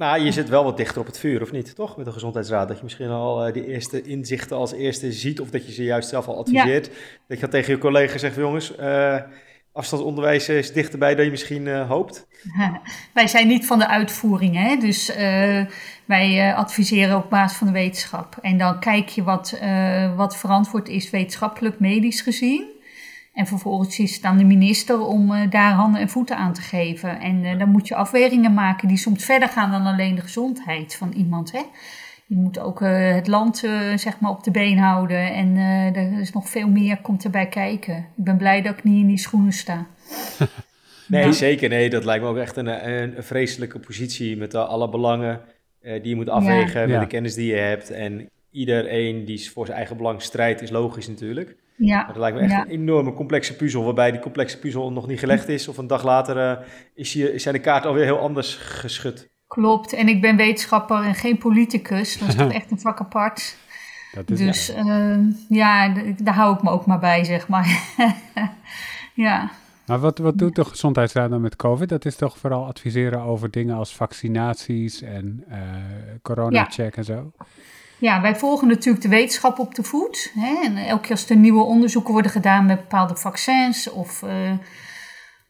Nou, je zit wel wat dichter op het vuur, of niet? Toch? Met de gezondheidsraad. Dat je misschien al uh, die eerste inzichten als eerste ziet. Of dat je ze juist zelf al adviseert. Dat je tegen je collega zegt, jongens, uh, afstandsonderwijs is dichterbij dan je misschien uh, hoopt. wij zijn niet van de uitvoering, hè? dus wij adviseren op basis van de wetenschap. En dan kijk je wat, wat verantwoord is wetenschappelijk, medisch gezien. En vervolgens is het aan de minister om uh, daar handen en voeten aan te geven. En uh, dan moet je afwegingen maken die soms verder gaan dan alleen de gezondheid van iemand. Hè? Je moet ook uh, het land zeg maar op de been houden. En er is nog veel meer komt erbij kijken. Ik ben blij dat ik niet in die schoenen sta. nee, ja. zeker. Nee, dat lijkt me ook echt een, een, vreselijke positie met alle belangen die je moet afwegen. Ja. Met ja. de kennis die je hebt. En iedereen die voor zijn eigen belang strijdt, is logisch natuurlijk. Ja. dat lijkt me echt een enorme complexe puzzel, waarbij die complexe puzzel nog niet gelegd is. Of een dag later uh, is je, zijn de kaarten alweer heel anders geschud. Klopt, en ik ben wetenschapper en geen politicus. Dat is toch echt een vak apart. Dat is dus uh, ja, daar hou ik me ook maar bij, zeg maar. ja. Maar wat, wat doet de gezondheidsraad dan met COVID? Dat is toch vooral adviseren over dingen als vaccinaties en uh, corona-check en zo? Ja, wij volgen natuurlijk de wetenschap op de voet. Hè? En elke keer als er nieuwe onderzoeken worden gedaan met bepaalde vaccins of, uh,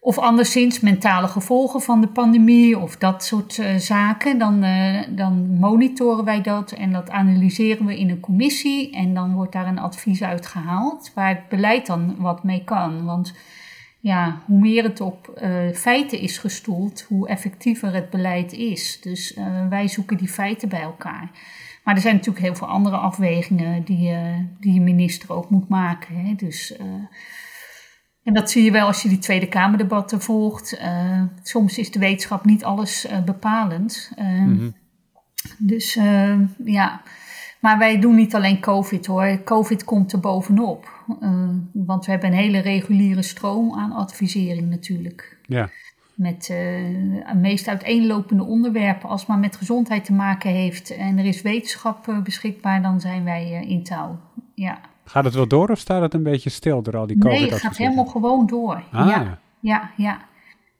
of anderszins mentale gevolgen van de pandemie of dat soort uh, zaken, dan, uh, dan monitoren wij dat en dat analyseren we in een commissie en dan wordt daar een advies uitgehaald waar het beleid dan wat mee kan. Want ja, hoe meer het op feiten is gestoeld, hoe effectiever het beleid is. Dus wij zoeken die feiten bij elkaar. Maar er zijn natuurlijk heel veel andere afwegingen die, uh, die je minister ook moet maken. Hè? Dus, uh, en dat zie je wel als je die Tweede Kamerdebatten volgt. Uh, soms is de wetenschap niet alles bepalend. Mm-hmm. Dus ja, maar wij doen niet alleen COVID hoor. COVID komt er bovenop. want we hebben een hele reguliere stroom aan advisering natuurlijk. Ja met uh, meest uiteenlopende onderwerpen. Als het maar met gezondheid te maken heeft en er is wetenschap uh, beschikbaar, dan zijn wij uh, in touw. Ja. Gaat het wel door of staat het een beetje stil door al die covid Nee, het gaat helemaal gewoon door. Ah. Ja, ja, ja.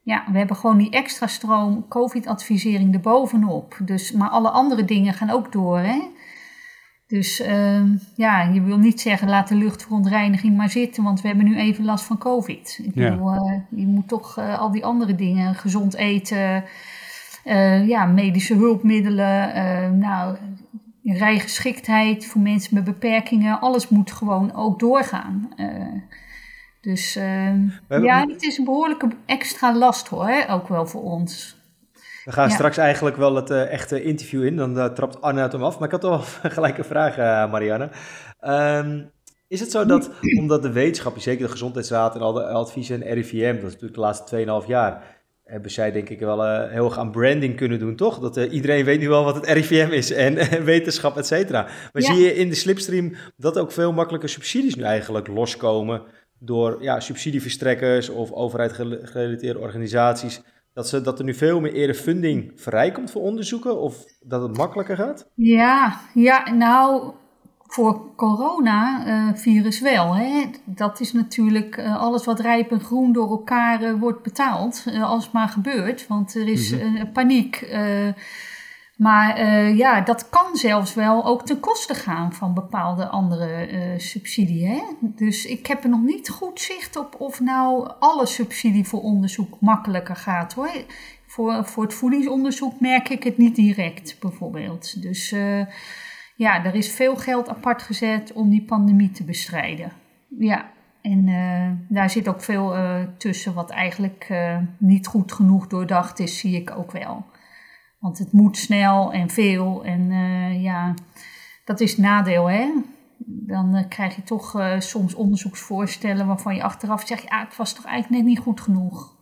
Ja, we hebben gewoon die extra stroom COVID-advisering erbovenop. Dus, maar alle andere dingen gaan ook door. Hè? Dus uh, ja, je wil niet zeggen laat de luchtverontreiniging maar zitten, want we hebben nu even last van COVID. Ik ja. bedoel, uh, je moet toch uh, al die andere dingen, gezond eten, uh, ja, medische hulpmiddelen, nou, rijgeschiktheid voor mensen met beperkingen, alles moet gewoon ook doorgaan. dus ja, het is een behoorlijke extra last hoor, ook wel voor ons. We gaan straks eigenlijk wel het uh, echte interview in. Dan uh, trapt Anne het hem af. Maar ik had toch wel gelijk een vraag, uh, Marianne. Um, is het zo dat, omdat de wetenschap, zeker de Gezondheidsraad en al de adviezen en RIVM, dat is natuurlijk de laatste 2,5 jaar, hebben zij denk ik wel heel erg aan branding kunnen doen, toch? Dat iedereen weet nu wel wat het RIVM is en, en wetenschap, et cetera. Maar ja. zie je in de slipstream dat ook veel makkelijke subsidies nu eigenlijk loskomen door ja, subsidieverstrekkers of overheid gerelateerde organisaties dat, ze, dat er nu veel meer eerder funding vrijkomt voor onderzoeken of dat het makkelijker gaat? Ja, ja nou, voor corona-virus uh, wel. Hè. Dat is natuurlijk uh, alles wat rijp en groen door elkaar uh, wordt betaald, als het maar gebeurt. Want er is mm-hmm. paniek. Maar uh, ja, dat kan zelfs wel ook ten koste gaan van bepaalde andere uh, subsidie. Dus ik heb er nog niet goed zicht op of nou alle subsidie voor onderzoek makkelijker gaat hoor. Voor, voor het voedingsonderzoek merk ik het niet direct bijvoorbeeld. Dus uh, ja, er is veel geld apart gezet om die pandemie te bestrijden. Ja, en daar zit ook veel tussen wat eigenlijk niet goed genoeg doordacht is, zie ik ook wel. Want het moet snel en veel. En uh, ja, dat is het nadeel, hè. Dan uh, krijg je toch uh, soms onderzoeksvoorstellen waarvan je achteraf zegt... ja, het was toch eigenlijk net niet goed genoeg.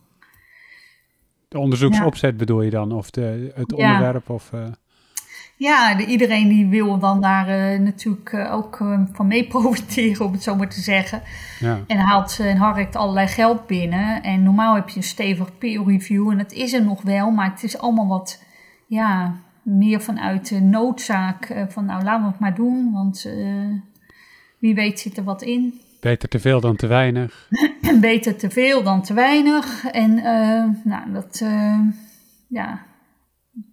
De onderzoeksopzet ja. bedoel je dan? Of de, het onderwerp? Ja. Of, ja, de, iedereen die wil dan daar natuurlijk ook van mee profiteren, om het zo maar te zeggen. Ja. En haalt en harkt allerlei geld binnen. En normaal heb je een stevig peer review en dat is er nog wel, maar het is allemaal wat ja, meer vanuit de noodzaak uh, van nou laten we het maar doen, want uh, wie weet zit er wat in. Beter te veel dan te weinig. Beter te veel dan te weinig. En uh, nou, dat, ja,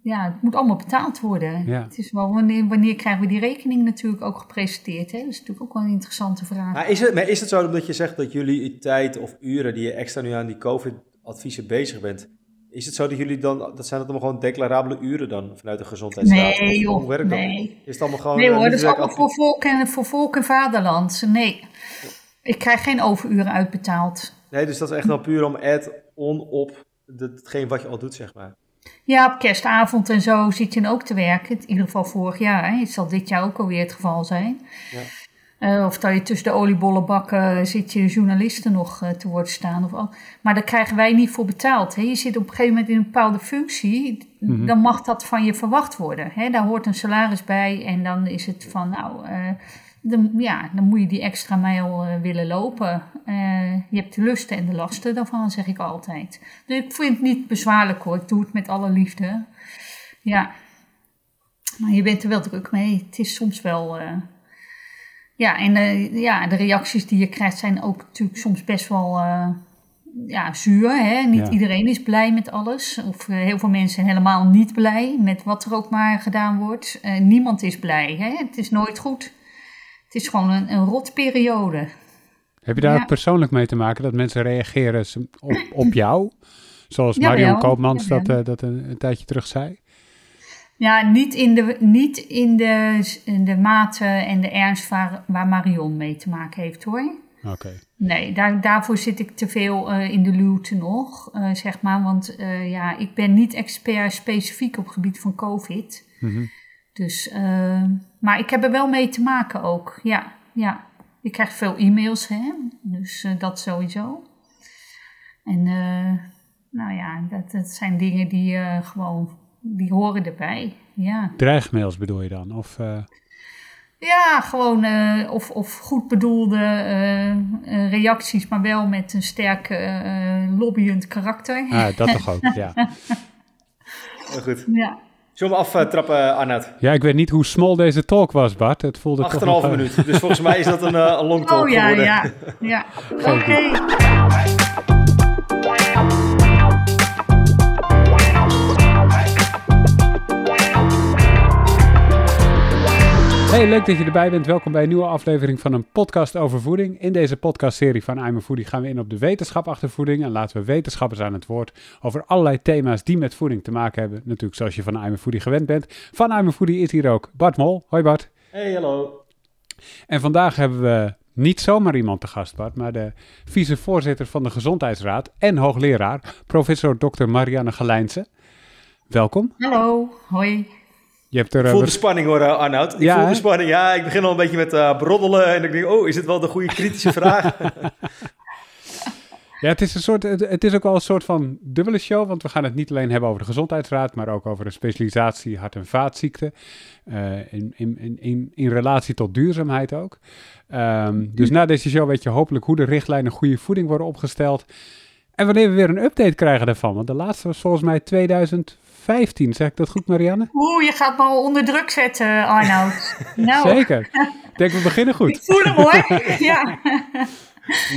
ja, het moet allemaal betaald worden. Ja. Het is wel wanneer, wanneer krijgen we die rekening natuurlijk ook gepresenteerd? Hè? Dat is natuurlijk ook wel een interessante vraag. Maar is, het, maar is het zo dat je zegt dat jullie tijd of uren die je extra nu aan die COVID-adviezen bezig bent, is het zo dat jullie dan, dat zijn het allemaal gewoon declarabele uren dan vanuit de gezondheidsraad? Nee, joh, Hoe werkt dat? nee. Is het allemaal gewoon... Nee eh, hoor, dat is allemaal voor volk, en, voor volk en vaderland. Nee, ik krijg geen overuren uitbetaald. Nee, dus dat is echt wel puur om add-on op hetgeen wat je al doet, zeg maar. Ja, op kerstavond en zo zit je dan ook te werken. In ieder geval vorig jaar. Hè. Het zal dit jaar ook alweer het geval zijn. Ja. Eh, of dat je tussen de oliebollenbakken zit je journalisten nog eh, te woord staan. Of al. Maar daar krijgen wij niet voor betaald. Hè. Je zit op een gegeven moment in een bepaalde functie. Mhm. Dan mag dat van je verwacht worden. Hè. Daar hoort een salaris bij. En dan is het van, nou, eh, dan, ja, dan moet je die extra mijl willen lopen. Je hebt de lusten en de lasten daarvan, zeg ik altijd. Dus ik vind het niet bezwaarlijk hoor. Ik doe het met alle liefde. Ja. Maar je bent er wel druk mee. Het is soms wel. Ja, en eh, ja, de reacties die je krijgt zijn ook natuurlijk soms best wel eh, ja, zuur. Hè? Niet Ja. iedereen is blij met alles. Of eh, heel veel mensen zijn helemaal niet blij met wat er ook maar gedaan wordt. Niemand is blij. Hè? Het is nooit goed. Het is gewoon een, een rot periode. Heb je daar Ja. persoonlijk mee te maken dat mensen reageren op, op jou? Zoals Marion Koopmans dat, dat een, een tijdje terug zei. Ja, niet in de, niet in de, in de mate en de ernst waar, waar Marion mee te maken heeft hoor. Oké. Nee, daar, daarvoor zit ik te veel eh, in de luwte nog, eh, zeg maar. Want eh, ja, ik ben niet expert specifiek op het gebied van COVID. Mhm. Dus, maar ik heb er wel mee te maken ook, ja. ja. Ik krijg veel e-mails, hè. Dus dat sowieso. En nou ja, dat, dat zijn dingen die gewoon, die horen erbij, ja. Dreigmails bedoel je dan? Of, eh, Ja, gewoon eh, of, of goed bedoelde eh, reacties, maar wel met een sterk eh, lobbyend karakter. ah, dat toch ook, ja. Heel goed. Ja. Zullen we aftrappen, Arnoud? Ja, ik weet niet hoe small deze talk was, Bart. Het voelde toch 8,5 nog, eh, minuut. Dus volgens mij is dat een, een long talk Oh ja, geworden. ja, ja. Oké. Hey, leuk dat je erbij bent. Welkom bij een nieuwe aflevering van een podcast over voeding. In deze podcastserie van I'm a Foodie gaan we in op de wetenschap achter voeding. En laten we wetenschappers aan het woord over allerlei thema's die met voeding te maken hebben. Natuurlijk zoals je van I'm a Foodie gewend bent. Van I'm a Foodie is hier ook Bart Mol. Hoi Bart. Hey, hallo. En vandaag hebben we niet zomaar iemand te gast, Bart, maar de vicevoorzitter van de Gezondheidsraad en hoogleraar, professor Dr. Marianne Gelijnse. Welkom. Hallo, hoi. Je hebt er, Ik eh, voel de spanning hoor, eh, Arnoud. Ik Ja, voel de spanning. Ja, ik begin al een beetje met eh broddelen. En ik denk, oh, is dit wel de goede kritische vraag? ja, het is, een soort, het, het is ook wel een soort van dubbele show, want we gaan het niet alleen hebben over de Gezondheidsraad, maar ook over de specialisatie hart- en vaatziekten, eh, in, in, in, in, in relatie tot duurzaamheid ook. Ehm, dus na deze show weet je hopelijk hoe de richtlijnen goede voeding worden opgesteld. En wanneer we weer een update krijgen daarvan, want de laatste was volgens mij 2015. Zeg ik dat goed, Marianne? Oeh, je gaat me al onder druk zetten, Arnoud. nou, Zeker. Ik denk, we beginnen ik goed. voel hem hoor. ja.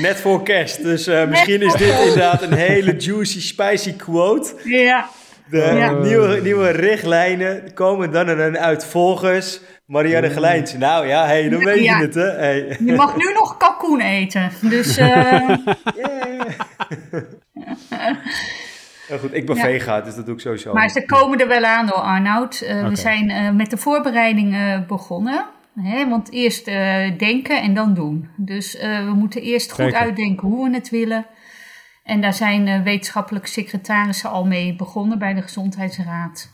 Net voor kerst. Dus eh, misschien is dit inderdaad een hele juicy, spicy quote. ja. De Ja. nieuwe, nieuwe richtlijnen komen dan dan uit volgens Marianne Gelijns. Nou ja, hey, dan weet je het, hè. Hey. Je mag nu nog kalkoen eten. Dus eh, Goed, ik ben Ja. vega, dus dat doe ik sowieso. Maar ze komen er wel aan hoor, Arnoud. Eh. We zijn eh, met de voorbereiding eh, begonnen. Hè? Want eerst eh, denken en dan doen. Dus eh, we moeten eerst goed Zeker. uitdenken hoe we het willen. En daar zijn eh, wetenschappelijke secretarissen al mee begonnen bij de Gezondheidsraad.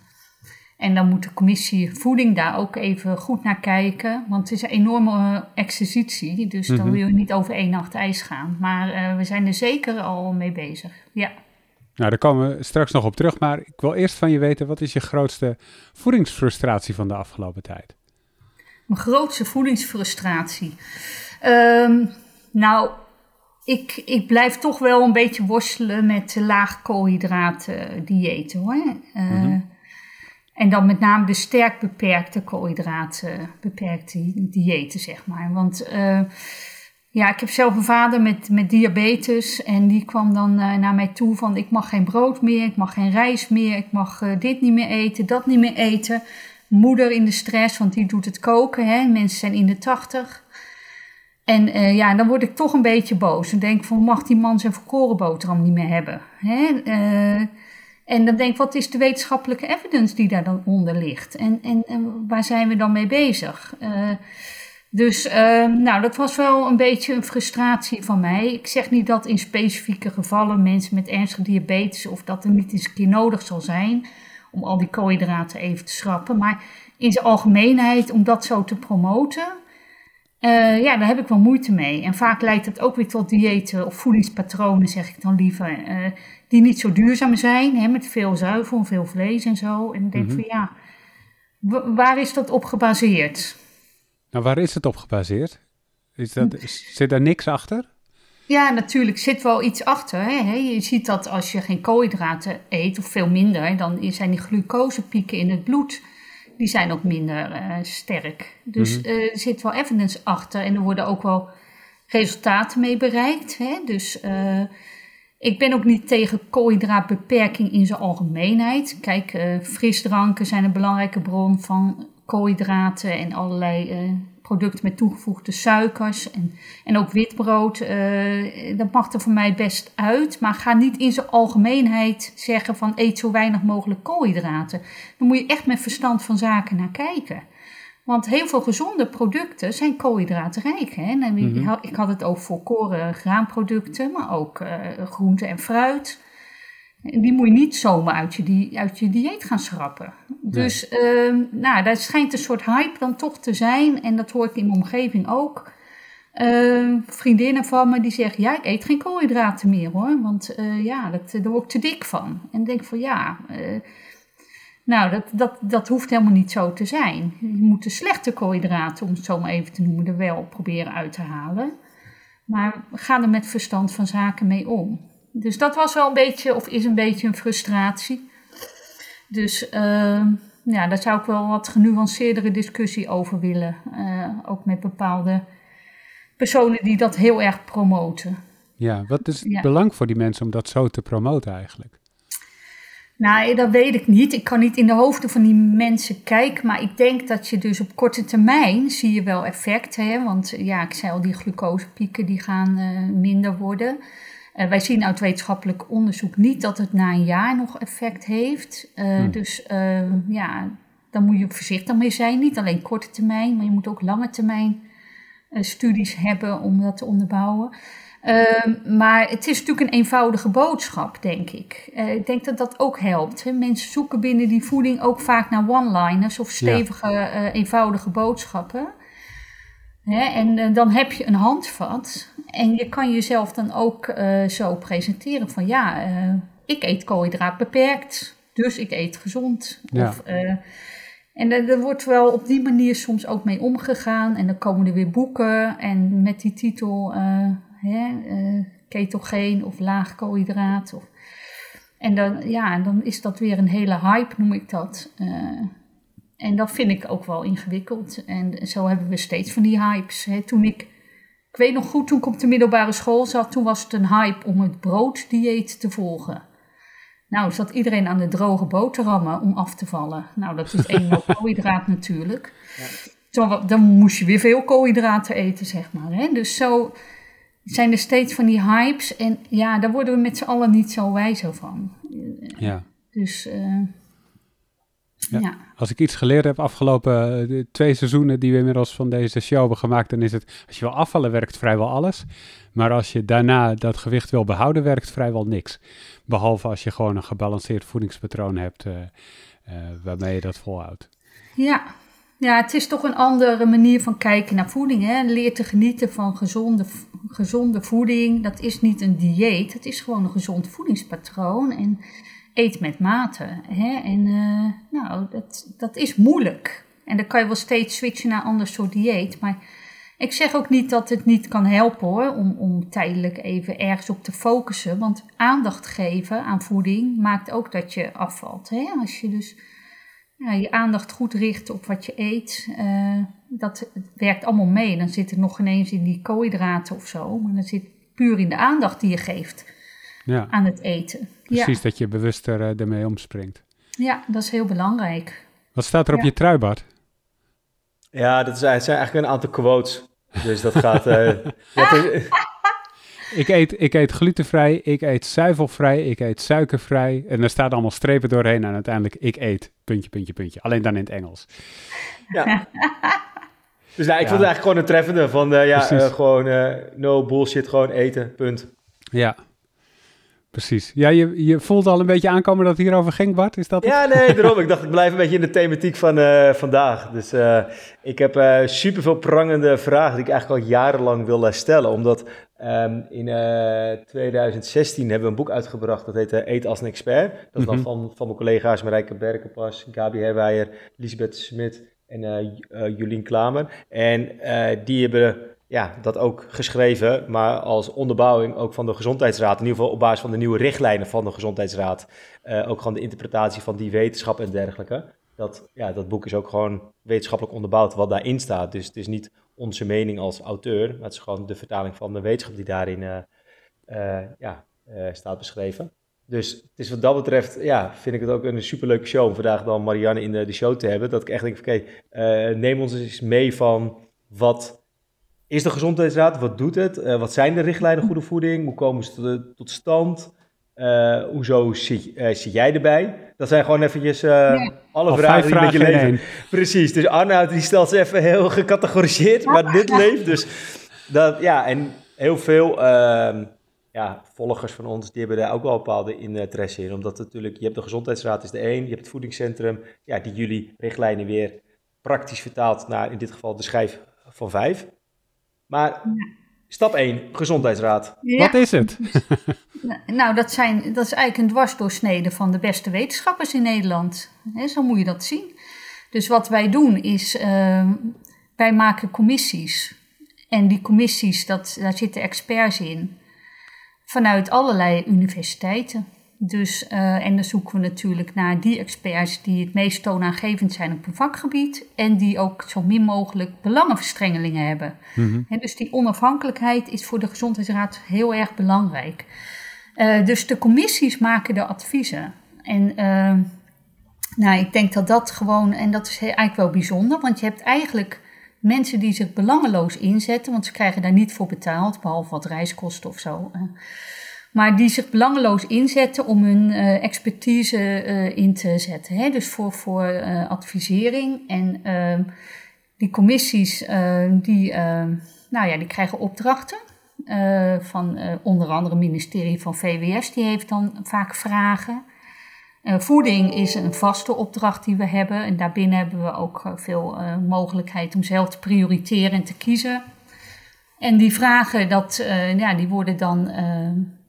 En dan moet de commissie voeding daar ook even goed naar kijken. Want het is een enorme exercitie. Dus dan Mhm. wil je niet over één nacht ijs gaan. Maar eh, we zijn er zeker al mee bezig. Ja. Nou, daar komen we straks nog op terug. Maar ik wil eerst van je weten, wat is je grootste voedingsfrustratie van de afgelopen tijd? Mijn grootste voedingsfrustratie. Ehm, nou, ik, ik blijf toch wel een beetje worstelen met de laag koolhydraten diëten hoor. Eh, Mhm. En dan met name de sterk beperkte koolhydraten beperkte diëten, zeg maar. Want eh, Ja, ik heb zelf een vader met, met diabetes en die kwam dan uh, naar mij toe van ik mag geen brood meer, ik mag geen rijst meer, ik mag uh, dit niet meer eten, dat niet meer eten. Moeder in de stress, want die doet het koken, hè? mensen zijn in de tachtig. En uh, ja, dan word ik toch een beetje boos. Dan denk van, mag die man zijn volkorenboterham niet meer hebben? Hè? en dan denk ik, wat is de wetenschappelijke evidence die daar dan onder ligt? En, en, en waar zijn we dan mee bezig? Dus uh, nou, dat was wel een beetje een frustratie van mij. Ik zeg niet dat in specifieke gevallen mensen met ernstige diabetes of dat er niet eens een keer nodig zal zijn om al die koolhydraten even te schrappen. Maar in zijn algemeenheid, om dat zo te promoten, uh, ja, daar heb ik wel moeite mee. En vaak leidt het ook weer tot diëten of voedingspatronen, zeg ik dan liever, uh, die niet zo duurzaam zijn, hè, met veel zuivel en veel vlees en zo. En dan denk ik mm -hmm. van ja, waar is dat op gebaseerd? Nou, waar is het op gebaseerd? Is dat, zit daar niks achter? Ja, natuurlijk zit wel iets achter. Hè? Je ziet dat als je geen koolhydraten eet, of veel minder, dan zijn die glucosepieken in het bloed, die zijn ook minder uh, sterk. Dus mm -hmm. uh, er zit wel evidence achter en er worden ook wel resultaten mee bereikt. Hè? Dus uh, ik ben ook niet tegen koolhydraatbeperking in zijn algemeenheid. Kijk, frisdranken zijn een belangrijke bron van koolhydraten en allerlei uh, producten met toegevoegde suikers en, en ook witbrood. Uh, dat mag er voor mij best uit, maar ga niet in zijn algemeenheid zeggen van eet zo weinig mogelijk koolhydraten. Dan moet je echt met verstand van zaken naar kijken. Want heel veel gezonde producten zijn koolhydraatrijk. Hè? En. Ik had het over volkoren graanproducten, maar ook uh, groente en fruit. Die moet je niet zomaar uit je, die, uit je dieet gaan schrappen. Dus nee. uh, nou, daar schijnt een soort hype dan toch te zijn. En dat hoor ik in mijn omgeving ook. Uh, vriendinnen van me die zeggen, ja, ik eet geen koolhydraten meer hoor. Want uh, ja, dat, daar word ik te dik van. En ik denk van ja, uh, nou, dat, dat, dat hoeft helemaal niet zo te zijn. Je moet de slechte koolhydraten, om het zo maar even te noemen, er wel proberen uit te halen. Maar ga er met verstand van zaken mee om. Dus dat was wel een beetje, of is een beetje een frustratie. Dus uh, ja, daar zou ik wel wat genuanceerdere discussie over willen. Uh, ook met bepaalde personen die dat heel erg promoten. Ja, wat is het ja. belang voor die mensen om dat zo te promoten eigenlijk? Nou, dat weet ik niet. Ik kan niet in de hoofden van die mensen kijken. Maar ik denk dat je dus op korte termijn zie je wel effect. Hè? Want ja, ik zei al, die glucosepieken die gaan uh, minder worden. Uh, wij zien uit wetenschappelijk onderzoek niet dat het na een jaar nog effect heeft. Uh, hmm. Dus uh, ja, dan moet je voorzichtig mee zijn. Niet alleen korte termijn, maar je moet ook lange termijn studies hebben om dat te onderbouwen. Ehm, maar het is natuurlijk een eenvoudige boodschap, denk ik. ik denk dat dat ook helpt. Hè? Mensen zoeken binnen die voeding ook vaak naar one-liners of stevige, ja. eenvoudige boodschappen. Hè? En dan heb je een handvat en je kan jezelf dan ook uh, zo presenteren van ja, uh, ik eet koolhydraat beperkt, dus ik eet gezond. Ja. Of, en er wordt wel op die manier soms ook mee omgegaan. En dan komen er weer boeken en met die titel hè, ketogeen of laag koolhydraat. Of, en dan, ja, dan is dat weer een hele hype, noem ik dat. En dat vind ik ook wel ingewikkeld. En zo hebben we steeds van die hypes. Hè. Toen ik ik weet nog goed, toen ik op de middelbare school zat, toen was het een hype om het brooddieet te volgen. Nou, zat iedereen aan de droge boterhammen om af te vallen. Nou, dat is één koolhydraat natuurlijk. Ja. Dan moest je weer veel koolhydraten eten, zeg maar. Hè? Dus zo zijn er steeds van die hypes. En ja, daar worden we met z'n allen niet zo wijzer van. Ja. Dus... Uh, ja. ja. Als ik iets geleerd heb afgelopen uh, twee seizoenen die we inmiddels van deze show hebben gemaakt, dan is het als je wil afvallen werkt vrijwel alles. Maar als je daarna dat gewicht wil behouden, werkt vrijwel niks. Behalve als je gewoon een gebalanceerd voedingspatroon hebt uh, uh, waarmee je dat volhoudt. Ja. ja, het is toch een andere manier van kijken naar voeding. Hè? Leer te genieten van gezonde, gezonde voeding. Dat is niet een dieet, het is gewoon een gezond voedingspatroon. En eet met mate. Hè? En uh, nou, dat, dat is moeilijk. En dan kan je wel steeds switchen naar een ander soort dieet. Maar ik zeg ook niet dat het niet kan helpen hoor, om, om tijdelijk even ergens op te focussen. Want aandacht geven aan voeding maakt ook dat je afvalt. Hè? Als je dus ja, je aandacht goed richten op wat je eet. Uh, dat werkt allemaal mee. Dan zit het nog ineens in die koolhydraten of zo. Maar dan zit puur in de aandacht die je geeft ja. aan het eten. Precies, dat je bewuster uh, ermee omspringt. Ja, dat is heel belangrijk. Wat staat er op je trui, Bart? Ja, dat zijn eigenlijk een aantal quotes. Dus dat gaat... Uh, ik, eet, ik eet glutenvrij, ik eet zuivelvrij, ik eet suikervrij. En er staan allemaal strepen doorheen en uiteindelijk ik eet, puntje, puntje, puntje. Alleen dan in het Engels. Ja. Dus nou, ik vond het eigenlijk gewoon een treffende van, uh, ja, uh, gewoon uh, no bullshit, gewoon eten, punt. Ja, precies. Ja, je, je voelt al een beetje aankomen dat het hierover ging, Bart, is dat Ja, nee, daarom. ik dacht, ik blijf een beetje in de thematiek van vandaag. Dus ik heb super veel prangende vragen die ik eigenlijk al jarenlang wil stellen. Omdat um, in 2016 hebben we een boek uitgebracht, dat heet Eet als een expert. Dat is dan mhm. van, van mijn collega's Marijke Berkenpas, Gabi Herwijer, Lisbeth Smit en uh, Jolien Klamer. En uh, die hebben ja, dat ook geschreven, maar als onderbouwing ook van de Gezondheidsraad. In ieder geval op basis van de nieuwe richtlijnen van de Gezondheidsraad. Uh, ook gewoon de interpretatie van die wetenschap en dergelijke. Dat, ja, dat boek is ook gewoon wetenschappelijk onderbouwd wat daarin staat. Dus het is niet onze mening als auteur, maar het is gewoon de vertaling van de wetenschap die daarin ja, staat beschreven. Dus het is wat dat betreft, ja, vind ik het ook een superleuke show om vandaag dan Marianne in de, show te hebben. Dat ik echt denk, oké, neem ons eens mee van wat is de gezondheidsraad, wat doet het, uh, wat zijn de richtlijnen goede voeding, hoe komen ze tot, tot stand, uh, hoezo zit, zit, jij erbij? Dat zijn gewoon eventjes ja. alle vragen die met je leven. Precies, dus Arnoud die stelt ze even heel gecategoriseerd, maar dit leeft dus. Dat, ja, en heel veel ehm, ja, volgers van ons, die hebben daar ook wel een bepaalde interesse in. Omdat natuurlijk, je hebt de gezondheidsraad is de één, je hebt het voedingscentrum, ja, die jullie richtlijnen weer praktisch vertaalt naar in dit geval de schijf van vijf. Maar stap 1, gezondheidsraad. Wat is het? nou, dat, zijn, dat is eigenlijk een dwarsdoorsnede van de beste wetenschappers in Nederland. zo moet je dat zien. Dus wat wij doen is, uh, wij maken commissies. En die commissies, dat, daar zitten experts in vanuit allerlei universiteiten. Dus, uh, en dan zoeken we natuurlijk naar die experts die het meest toonaangevend zijn op een vakgebied en die ook zo min mogelijk belangenverstrengelingen hebben. Mm dus die onafhankelijkheid is voor de Gezondheidsraad heel erg belangrijk. Uh, dus de commissies maken de adviezen. En uh, nou, ik denk dat dat gewoon, en dat is eigenlijk wel bijzonder, want je hebt eigenlijk mensen die zich belangeloos inzetten, want ze krijgen daar niet voor betaald, behalve wat reiskosten of zo. Eh. maar die zich belangeloos inzetten om hun uh, expertise uh, in te zetten. Hè? Dus voor, voor uh, advisering. En ehm, die commissies die, ehm, nou ja, die krijgen opdrachten. van onder andere het ministerie van VWS, die heeft dan vaak vragen. Voeding is een vaste opdracht die we hebben. En daarbinnen hebben we ook veel mogelijkheid om zelf te prioriteren en te kiezen. En die vragen, dat, ja, die worden dan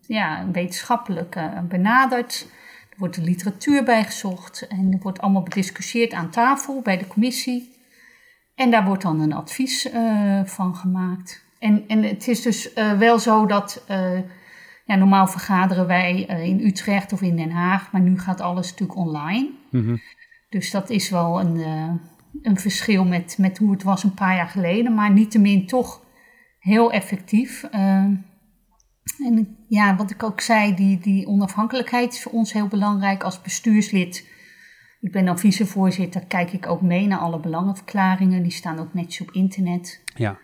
ja, wetenschappelijk benaderd. Er wordt de literatuur bijgezocht en er wordt allemaal bediscussieerd aan tafel bij de commissie. En daar wordt dan een advies van gemaakt. En, en het is dus wel zo dat ja, normaal vergaderen wij in Utrecht of in Den Haag, maar nu gaat alles natuurlijk online. Mm Dus dat is wel een, een verschil met, met hoe het was een paar jaar geleden, maar niettemin toch heel effectief. En ja, wat ik ook zei, die, die onafhankelijkheid is voor ons heel belangrijk als bestuurslid. Ik ben dan vicevoorzitter, kijk ik ook mee naar alle belangenverklaringen. Die staan ook netjes op internet. Ja.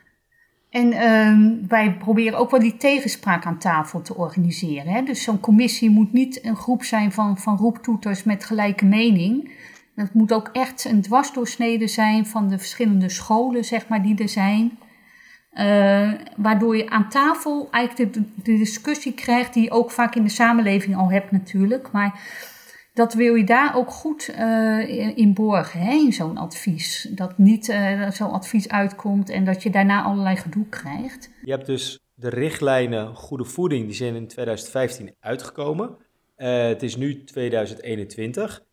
En uh, wij proberen ook wel die tegenspraak aan tafel te organiseren. Hè? Dus zo'n commissie moet niet een groep zijn van, van roeptoeters met gelijke mening. Het moet ook echt een dwarsdoorsnede zijn van de verschillende scholen, zeg maar, die er zijn. Uh, waardoor je aan tafel eigenlijk de, discussie krijgt die je ook vaak in de samenleving al hebt natuurlijk. Maar dat wil je daar ook goed uh, in borgen, hè, zo'n advies. Dat niet uh, zo'n advies uitkomt en dat je daarna allerlei gedoe krijgt. Je hebt dus de richtlijnen goede voeding, die zijn in 2015 uitgekomen. Het is nu 2021.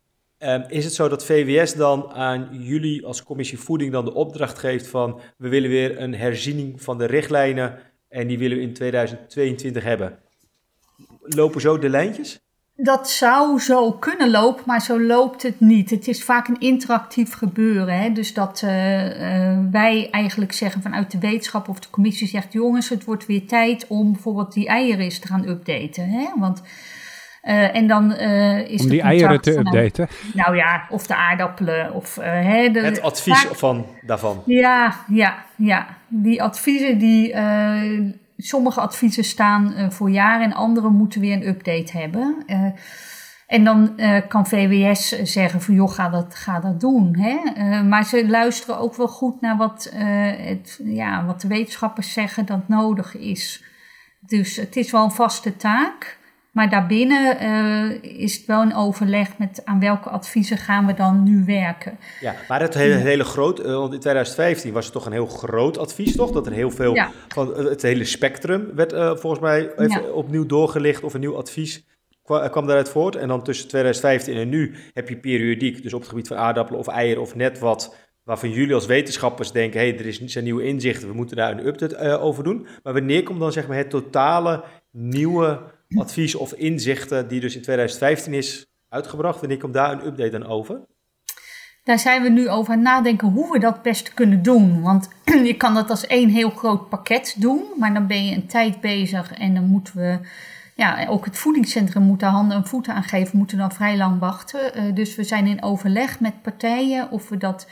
Ehm, is het zo dat VWS dan aan jullie als commissie voeding dan de opdracht geeft van we willen weer een herziening van de richtlijnen en die willen we in 2022 hebben? Lopen zo de lijntjes? Dat zou zo kunnen lopen, maar zo loopt het niet. Het is vaak een interactief gebeuren. Hè? Dus dat uh, uh, wij eigenlijk zeggen vanuit de wetenschap of de commissie zegt: jongens, het wordt weer tijd om bijvoorbeeld die eieren eens te gaan updaten. Hè? Want uh, en dan uh, is Om die eieren te updaten? Nou ja, of de aardappelen. Of, uh, hè, de, het advies van, daarvan. Ja, ja, ja. Die adviezen, die, sommige adviezen staan voor jaren en andere moeten weer een update hebben. en dan kan VWS zeggen van joh, ga dat, ga dat doen. Hè? maar ze luisteren ook wel goed naar wat, het, ja, wat de wetenschappers zeggen dat nodig is. Dus het is wel een vaste taak. Maar daarbinnen uh, is het wel een overleg met aan welke adviezen gaan we dan nu werken. Ja, maar het hele, hele groot, uh, want in 2015 was het toch een heel groot advies, toch? Dat er heel veel ja. van het hele spectrum werd uh, volgens mij even ja. opnieuw doorgelicht of een nieuw advies kwam daaruit voort. En dan tussen 2015 en nu heb je periodiek, dus op het gebied van aardappelen of eieren of net wat waarvan jullie als wetenschappers denken, hé, hey, er is, zijn nieuwe inzichten, we moeten daar een update over doen. Maar wanneer komt dan zeg maar het totale nieuwe advies of inzichten die dus in 2015 is uitgebracht. Wanneer komt daar een update dan over? Daar zijn we nu over aan nadenken hoe we dat best kunnen doen. Want je kan dat als één heel groot pakket doen, maar dan ben je een tijd bezig en dan moeten we. Ja, ook het voedingscentrum moet daar handen en voeten aan geven, moeten dan vrij lang wachten. Uh, dus we zijn in overleg met partijen of we dat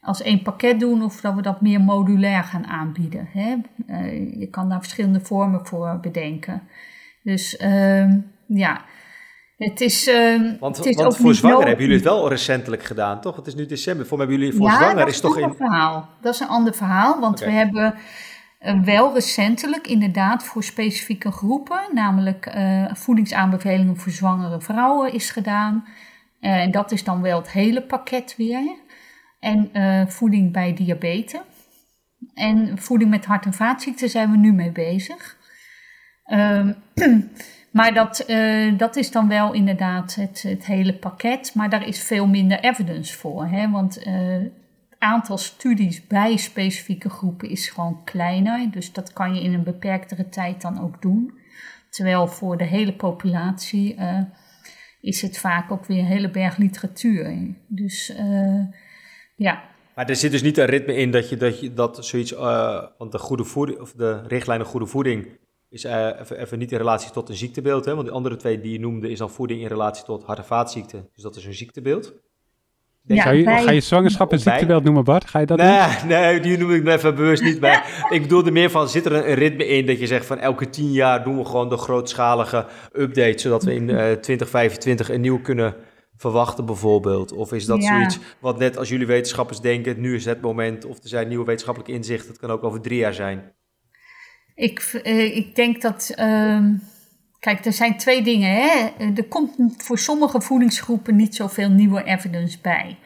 als één pakket doen of dat we dat meer modulair gaan aanbieden. Hè? Uh, je kan daar verschillende vormen voor bedenken. Dus uh, ja, het is. Uh, want het is want voor zwanger hebben jullie het wel recentelijk gedaan, toch? Het is nu december. Voor mij hebben jullie voor ja, zwanger dat is, toch een in. verhaal. Dat is een ander verhaal, want okay. we hebben. Uh, wel recentelijk inderdaad voor specifieke groepen, namelijk uh, voedingsaanbevelingen voor zwangere vrouwen is gedaan. Uh, en dat is dan wel het hele pakket weer. En voeding bij diabetes. En voeding met hart- en vaatziekten zijn we nu mee bezig. Um, maar dat, uh, dat is dan wel inderdaad het, het hele pakket. Maar daar is veel minder evidence voor. Hè? Want uh, het aantal studies bij specifieke groepen is gewoon kleiner. Dus dat kan je in een beperktere tijd dan ook doen. Terwijl voor de hele populatie uh, is het vaak ook weer een hele berg literatuur. Dus ja. Maar er zit dus niet een ritme in dat je dat, je, dat zoiets, want de goede voeding, of de richtlijnen goede voeding is uh, even, even, niet in relatie tot een ziektebeeld. Hè? Want die andere twee die je noemde is dan voeding in relatie tot hart- en vaatziekten. Dus dat is een ziektebeeld. Ja, je, Ga je zwangerschap een ziektebeeld noemen, Bart? Ga je dat nee, doen? Nee, die noem ik even bewust niet. Maar ik bedoelde meer van, zit er een, ritme in dat je zegt van elke tien jaar doen we gewoon de grootschalige update, zodat we in uh, 2025 een nieuw kunnen verwachten bijvoorbeeld? Of is dat ja. zoiets wat net als jullie wetenschappers denken, nu is het moment, of er zijn nieuwe wetenschappelijke inzichten, het kan ook over drie jaar zijn? Ik, uh, ik denk dat. Uh, kijk, er zijn twee dingen. Hè? Er komt voor sommige voedingsgroepen niet zoveel nieuwe evidence bij.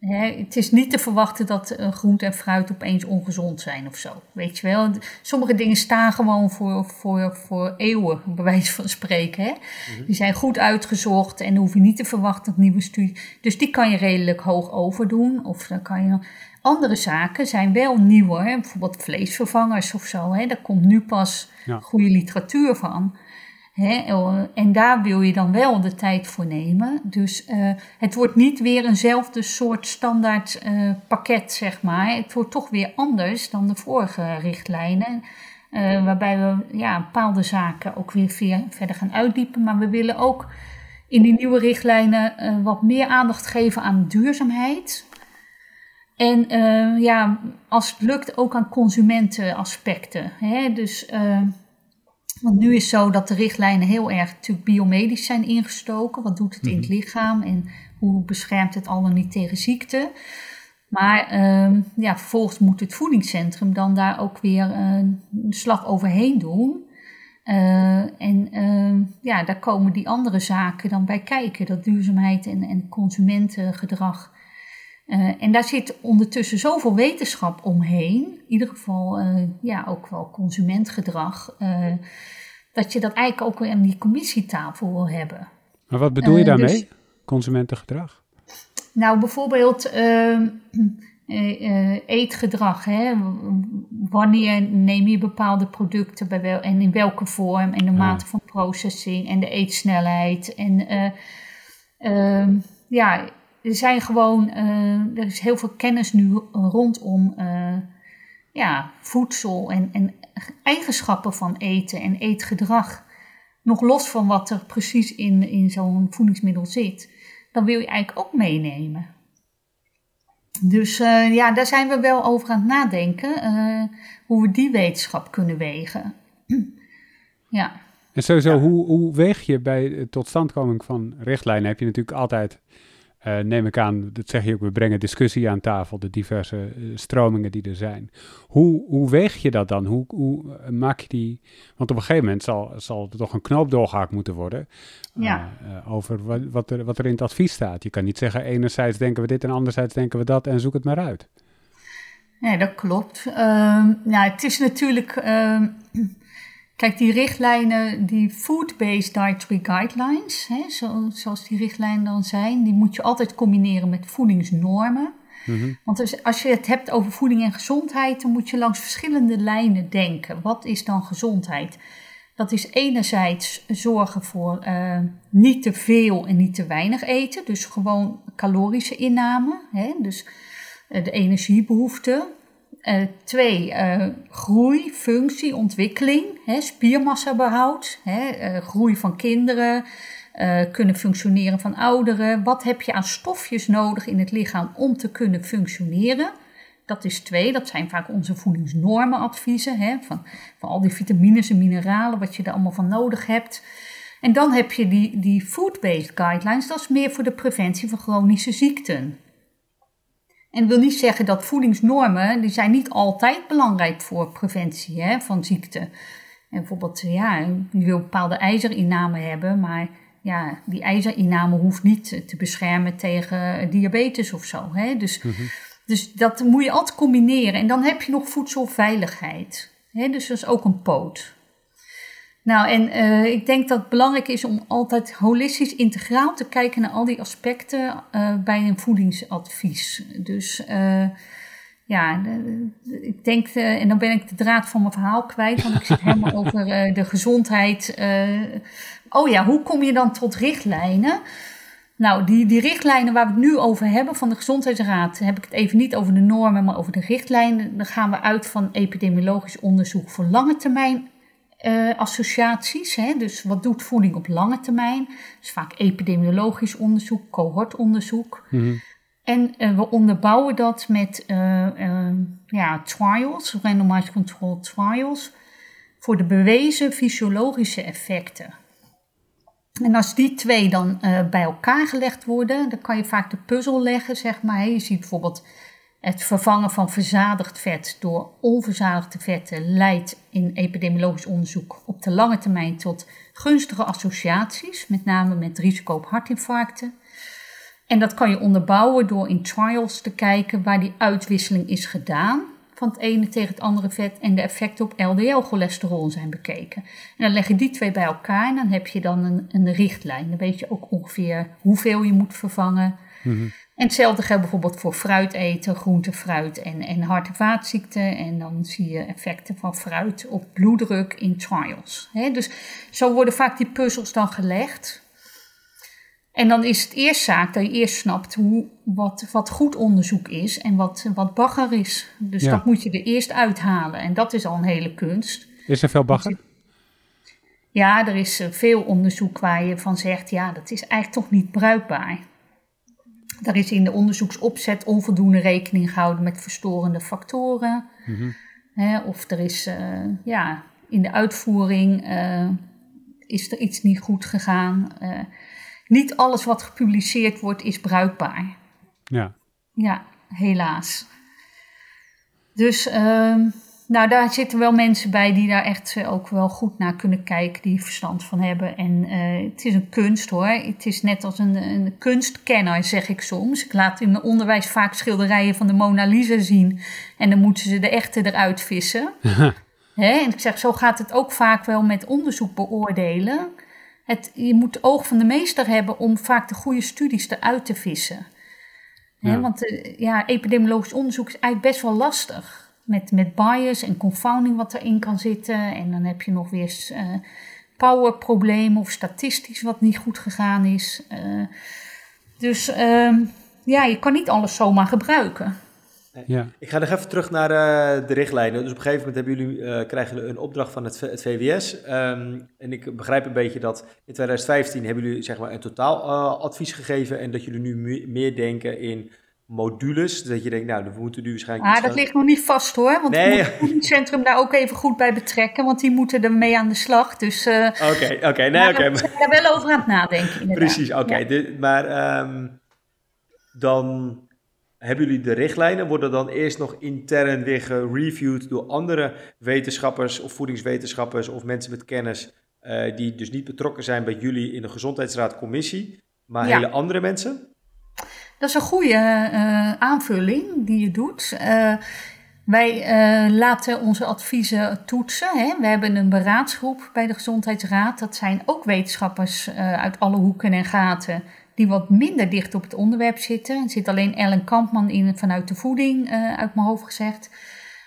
Hè? Het is niet te verwachten dat uh, groente en fruit opeens ongezond zijn of zo. Weet je wel? Sommige dingen staan gewoon voor, voor, voor eeuwen, bij wijze van spreken. Hè? Mm-hmm. Die zijn goed uitgezocht en hoef je niet te verwachten dat nieuwe studies. Dus die kan je redelijk hoog overdoen. Of dan kan je. Andere zaken zijn wel nieuwer, hè? bijvoorbeeld vleesvervangers of zo. Hè? Daar komt nu pas ja. goede literatuur van. Hè? En daar wil je dan wel de tijd voor nemen. Dus uh, het wordt niet weer eenzelfde soort standaard uh, pakket, zeg maar. Het wordt toch weer anders dan de vorige richtlijnen. Uh, waarbij we ja, bepaalde zaken ook weer verder gaan uitdiepen. Maar we willen ook in die nieuwe richtlijnen wat meer aandacht geven aan duurzaamheid. En uh, ja, als het lukt ook aan consumentenaspecten. Hè? Dus, uh, want nu is zo dat de richtlijnen heel erg natuurlijk biomedisch zijn ingestoken. Wat doet het in het lichaam en hoe beschermt het al dan niet tegen ziekte? Maar uh, ja, vervolgens moet het voedingscentrum dan daar ook weer een slag overheen doen. en ja, daar komen die andere zaken dan bij kijken. Dat duurzaamheid en, en consumentengedrag uh, en daar zit ondertussen zoveel wetenschap omheen, in ieder geval uh, ja, ook wel consumentgedrag, uh, dat je dat eigenlijk ook weer aan die commissietafel wil hebben. Maar wat bedoel je daarmee, dus, consumentengedrag? Nou, bijvoorbeeld, eetgedrag. Hè? Wanneer neem je bepaalde producten bij wel, en in welke vorm en de mate van processing en de eetsnelheid. En ehm, ja, er zijn gewoon, er is heel veel kennis nu rondom ja, voedsel en, en eigenschappen van eten en eetgedrag. Nog los van wat er precies in, in zo'n voedingsmiddel zit. Dan wil je eigenlijk ook meenemen. Dus uh, ja, daar zijn we wel over aan het nadenken. Uh, hoe we die wetenschap kunnen wegen. ja. En sowieso, hoe, hoe weeg je bij de totstandkoming van richtlijnen? Heb je natuurlijk altijd uh, neem ik aan, dat zeg je ook, we brengen discussie aan tafel, de diverse uh, stromingen die er zijn. Hoe, hoe weeg je dat dan? Hoe, hoe uh, maak je die... Want op een gegeven moment zal, zal er toch een knoop doorgehaakt moeten worden ja. over wat, wat, er, wat er in het advies staat. Je kan niet zeggen, enerzijds denken we dit en anderzijds denken we dat en zoek het maar uit. Nee, dat klopt. nou, het is natuurlijk ehm, Kijk, die richtlijnen, die food-based dietary guidelines, hè, zo, zoals die richtlijnen dan zijn, die moet je altijd combineren met voedingsnormen. Mm Want dus als je het hebt over voeding en gezondheid, dan moet je langs verschillende lijnen denken. Wat is dan gezondheid? Dat is enerzijds zorgen voor uh, niet te veel en niet te weinig eten, dus gewoon calorische inname, hè, dus uh, de energiebehoeften. Uh, twee, uh, groei, functie, ontwikkeling, hè, spiermassabehoud, hè, uh, groei van kinderen, kunnen functioneren van ouderen. Wat heb je aan stofjes nodig in het lichaam om te kunnen functioneren? Dat is twee, dat zijn vaak onze voedingsnormenadviezen, hè, van, van al die vitamines en mineralen, wat je er allemaal van nodig hebt. En dan heb je die, die food-based guidelines, dat is meer voor de preventie van chronische ziekten. En dat wil niet zeggen dat voedingsnormen, die zijn niet altijd belangrijk voor preventie hè, van ziekte. En bijvoorbeeld, ja, je wil bepaalde ijzerinname hebben, maar ja, die ijzerinname hoeft niet te beschermen tegen diabetes of zo. Hè? Dus, mhm. dus dat moet je altijd combineren. En dan heb je nog voedselveiligheid. Hè? Dus dat is ook een poot. Nou, en uh, ik denk dat het belangrijk is om altijd holistisch integraal te kijken naar al die aspecten uh, bij een voedingsadvies. Dus uh, ja, ik denk, en dan ben ik de draad van mijn verhaal kwijt, want ik zit helemaal over de gezondheid. oh ja, hoe kom je dan tot richtlijnen? Nou, die, die richtlijnen waar we het nu over hebben van de Gezondheidsraad, heb ik het even niet over de normen, maar over de richtlijnen. Dan gaan we uit van epidemiologisch onderzoek voor lange termijn uh, associaties. Hè? Dus wat doet voeding op lange termijn? Dus vaak epidemiologisch onderzoek, cohortonderzoek. Mm En uh, we onderbouwen dat met uh, ja, trials, randomized controlled trials, voor de bewezen fysiologische effecten. En als die twee dan bij elkaar gelegd worden, dan kan je vaak de puzzel leggen, zeg maar. Je ziet bijvoorbeeld het vervangen van verzadigd vet door onverzadigde vetten leidt in epidemiologisch onderzoek op de lange termijn tot gunstige associaties, met name met risico op hartinfarcten. En dat kan je onderbouwen door in trials te kijken waar die uitwisseling is gedaan van het ene tegen het andere vet en de effecten op LDL-cholesterol zijn bekeken. En dan leg je die twee bij elkaar en dan heb je dan een, een richtlijn. Dan weet je ook ongeveer hoeveel je moet vervangen. Mm en hetzelfde geldt bijvoorbeeld voor fruit eten, groente, fruit en, en hart- en vaatziekten. En dan zie je effecten van fruit op bloeddruk in trials. dus zo worden vaak die puzzels dan gelegd. En dan is het eerst zaak dat je eerst snapt hoe, wat, wat goed onderzoek is en wat, wat bagger is. Dus dat moet je er eerst uithalen. En dat is al een hele kunst. Is er veel bagger? Ja, er is veel onderzoek waar je van zegt, ja, dat is eigenlijk toch niet bruikbaar. Daar is in de onderzoeksopzet onvoldoende rekening gehouden met verstorende factoren. Mhm. of er is uh, ja, in de uitvoering uh, is er iets niet goed gegaan. Uh, niet alles wat gepubliceerd wordt is bruikbaar. Ja. Ja, helaas. Dus uh, nou, daar zitten wel mensen bij die daar echt eh, ook wel goed naar kunnen kijken, die verstand van hebben. En uh, het is een kunst hoor. Het is net als een, een kunstkenner, zeg ik soms. Ik laat in mijn onderwijs vaak schilderijen van de Mona Lisa zien. En dan moeten ze de echte eruit vissen. Hè? En ik zeg, zo gaat het ook vaak wel met onderzoek beoordelen. Het, je moet het oog van de meester hebben om vaak de goede studies eruit te vissen. Hè? Want uh, ja, epidemiologisch onderzoek is eigenlijk best wel lastig. Met, met bias en confounding wat erin kan zitten. En dan heb je nog weer uh, powerproblemen of statistisch wat niet goed gegaan is. Uh, dus uh, ja, je kan niet alles zomaar gebruiken. Ja. Ik ga nog even terug naar uh, de richtlijnen. Dus op een gegeven moment hebben jullie, uh, krijgen jullie een opdracht van het, het VWS. Um, en ik begrijp een beetje dat in 2015 hebben jullie zeg maar, een totaaladvies uh, gegeven. En dat jullie nu meer denken in modules. Dat je denkt, nou, we moeten nu waarschijnlijk... Ah, dat ligt nog niet vast hoor. Want nee. we moeten het centrum daar ook even goed bij betrekken. Want die moeten er mee aan de slag. Dus... Oké, oké. Okay, nee, oké. We zijn daar wel over aan het nadenken inderdaad. Precies, oké. Ja. Maar um, dan hebben jullie de richtlijnen? Worden dan eerst nog intern weer gereviewd door andere wetenschappers of voedingswetenschappers of mensen met kennis uh, die dus niet betrokken zijn bij jullie in de gezondheidsraadcommissie, maar ja. hele andere mensen? Dat is een goede uh, aanvulling die je doet. Uh, wij uh, laten onze adviezen toetsen. Hè. We hebben een beraadsgroep bij de Gezondheidsraad. Dat zijn ook wetenschappers uit alle hoeken en gaten die wat minder dicht op het onderwerp zitten. Er zit alleen Ellen Kampman in vanuit de voeding, uit mijn hoofd gezegd.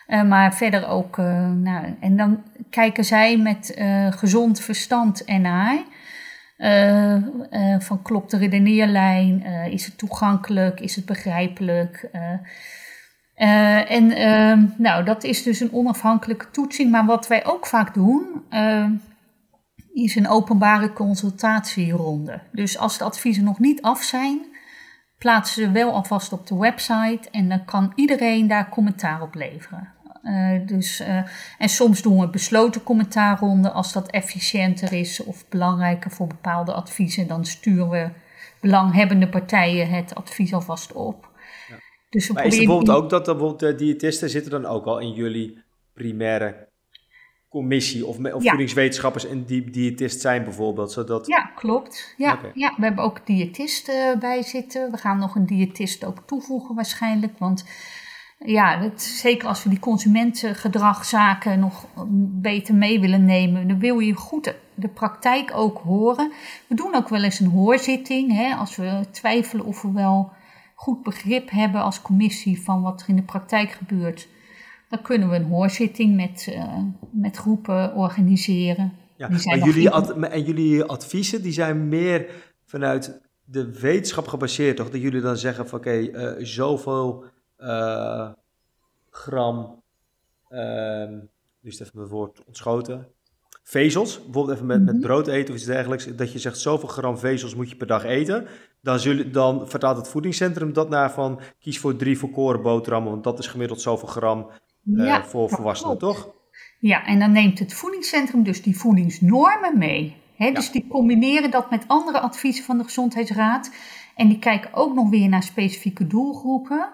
Maar verder ook, nou, en dan kijken zij met gezond verstand en naar. Van klopt de redeneerlijn? is het toegankelijk? Is het begrijpelijk? en ehm, nou, dat is dus een onafhankelijke toetsing. Maar wat wij ook vaak doen, is een openbare consultatieronde. Dus als de adviezen nog niet af zijn, plaatsen ze wel alvast op de website en dan kan iedereen daar commentaar op leveren. Uh, dus, uh, en soms doen we besloten commentaarronde als dat efficiënter is of belangrijker voor bepaalde adviezen. Dan sturen we belanghebbende partijen het advies alvast op. Ja. Dus maar is bijvoorbeeld ook dat bijvoorbeeld de diëtisten zitten dan ook al in jullie primaire commissie of, of ja. voedingswetenschappers en die diëtist zijn bijvoorbeeld? Zodat... Ja, klopt. Ja, okay. ja, we hebben ook diëtisten bij zitten. We gaan nog een diëtist ook toevoegen waarschijnlijk, want ja, zeker als we die consumentengedragzaken nog beter mee willen nemen, dan wil je goed de praktijk ook horen. We doen ook wel eens een hoorzitting, hè, als we twijfelen of we wel goed begrip hebben als commissie van wat er in de praktijk gebeurt dan kunnen we een hoorzitting met, uh, met groepen organiseren. Ja, maar jullie, ad, en jullie adviezen die zijn meer vanuit de wetenschap gebaseerd, toch? Dat jullie dan zeggen van oké, okay, uh, zoveel uh, gram, dus even mijn woord ontschoten, vezels, bijvoorbeeld even met, met mhm. brood eten of iets dergelijks, dat je zegt zoveel gram vezels moet je per dag eten, dan, dan vertaalt het voedingscentrum dat naar van kies voor drie volkoren boterhammen, want dat is gemiddeld zoveel gram uh, ja, voor volwassenen, toch? Ja, en dan neemt het voedingscentrum dus die voedingsnormen mee. Ja. Dus die combineren dat met andere adviezen van de Gezondheidsraad. En die kijken ook nog weer naar specifieke doelgroepen.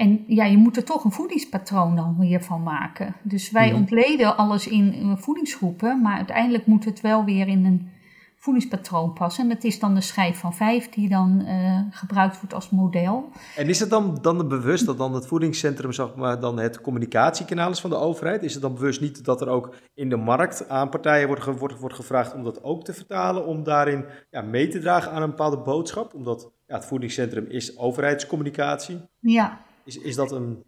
En ja, je moet er toch een voedingspatroon dan weer van maken. Dus wij ontleden alles in voedingsgroepen, maar uiteindelijk moet het wel weer in een voedingspatroon passen. En dat is dan de schijf van vijf die dan uh, gebruikt wordt als model. En is het dan, dan bewust dat dan het voedingscentrum zeg maar, dan het communicatiekanaal is van de overheid? Is het dan bewust niet dat er ook in de markt aan partijen wordt, wordt, wordt gevraagd om dat ook te vertalen, om daarin ja, mee te dragen aan een bepaalde boodschap? Omdat ja, het voedingscentrum is overheidscommunicatie. Ja. Is, is dat een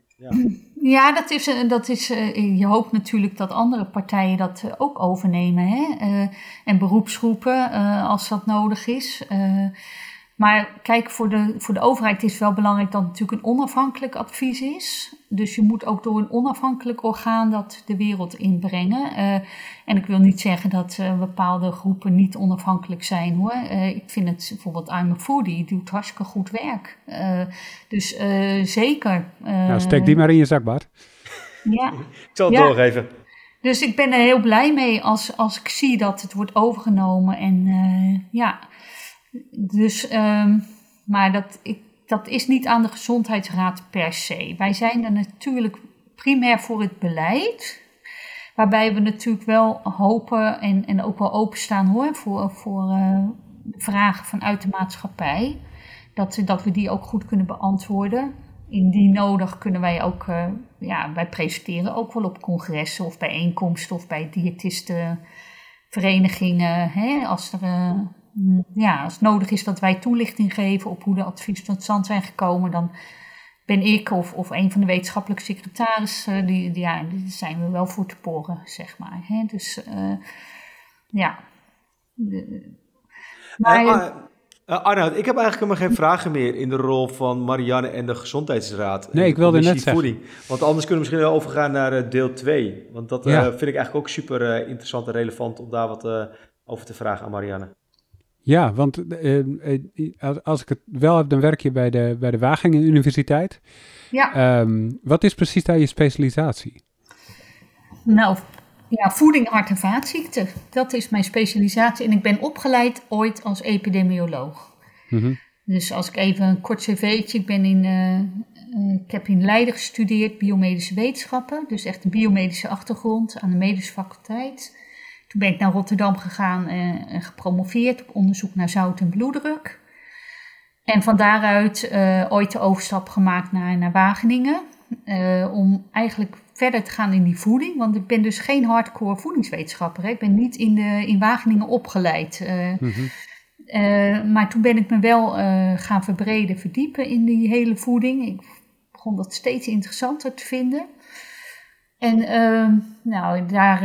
ja. dat is, eh, dat is, eh, je hoopt natuurlijk dat andere partijen dat eh, ook overnemen. Hè? en beroepsgroepen als dat nodig is. Maar kijk, voor de, voor de overheid is wel belangrijk dat het natuurlijk een onafhankelijk advies is. Dus je moet ook door een onafhankelijk orgaan dat de wereld inbrengen. Uh, en ik wil niet zeggen dat uh, bepaalde groepen niet onafhankelijk zijn hoor. Uh, ik vind het bijvoorbeeld I'm a Foodie, doet hartstikke goed werk. dus zeker. nou, steek die maar in je zak, Bart. Ja. ik zal het ja. doorgeven. Dus ik ben er heel blij mee als, als ik zie dat het wordt overgenomen. En ja, dus, um, maar dat, ik, dat is niet aan de gezondheidsraad per se. Wij zijn er natuurlijk primair voor het beleid. Waarbij we natuurlijk wel hopen en, en ook wel openstaan hoor, voor, voor uh, vragen vanuit de maatschappij. Dat, dat we die ook goed kunnen beantwoorden. Indien nodig kunnen wij ook, uh, ja, wij presenteren ook wel op congressen of bijeenkomsten of bij diëtistenverenigingen. Hè, als er mm, ja, als het nodig is dat wij toelichting geven op hoe de adviezen tot stand zijn gekomen, dan ben ik of, of een van de wetenschappelijke secretarissen, die, die, ja, die zijn we wel voor te poren, zeg maar. Hè? Dus uh, ja. De, maar, uh, uh, Arnoud, ik heb eigenlijk helemaal geen vragen meer in de rol van Marianne en de Gezondheidsraad. Nee, ik wilde net zeggen. Voeding. Want anders kunnen we misschien wel overgaan naar deel 2. Want dat ja. vind ik eigenlijk ook super interessant en relevant om daar wat over te vragen aan Marianne. Ja, want uh, als ik het wel heb, dan werk je bij de, bij de Wageningen Universiteit. Ja. Um, wat is precies daar je specialisatie? Nou, ja, voeding, hart- en vaatziekten. Dat is mijn specialisatie. En ik ben opgeleid ooit als epidemioloog. Mm -hmm. Dus als ik even een kort cv'tje, ik ben in, uh, ik heb in Leiden gestudeerd biomedische wetenschappen. Dus echt een biomedische achtergrond aan de medische faculteit. Toen ben ik naar Rotterdam gegaan en, gepromoveerd op onderzoek naar zout en bloeddruk. En van daaruit uh, ooit de overstap gemaakt naar, naar Wageningen. Uh, om eigenlijk verder te gaan in die voeding. Want ik ben dus geen hardcore voedingswetenschapper. Hè. Ik ben niet in, de, in Wageningen opgeleid. Uh, mm-hmm. maar toen ben ik me wel gaan verbreden, verdiepen in die hele voeding. Ik begon dat steeds interessanter te vinden. En uh, nou, daar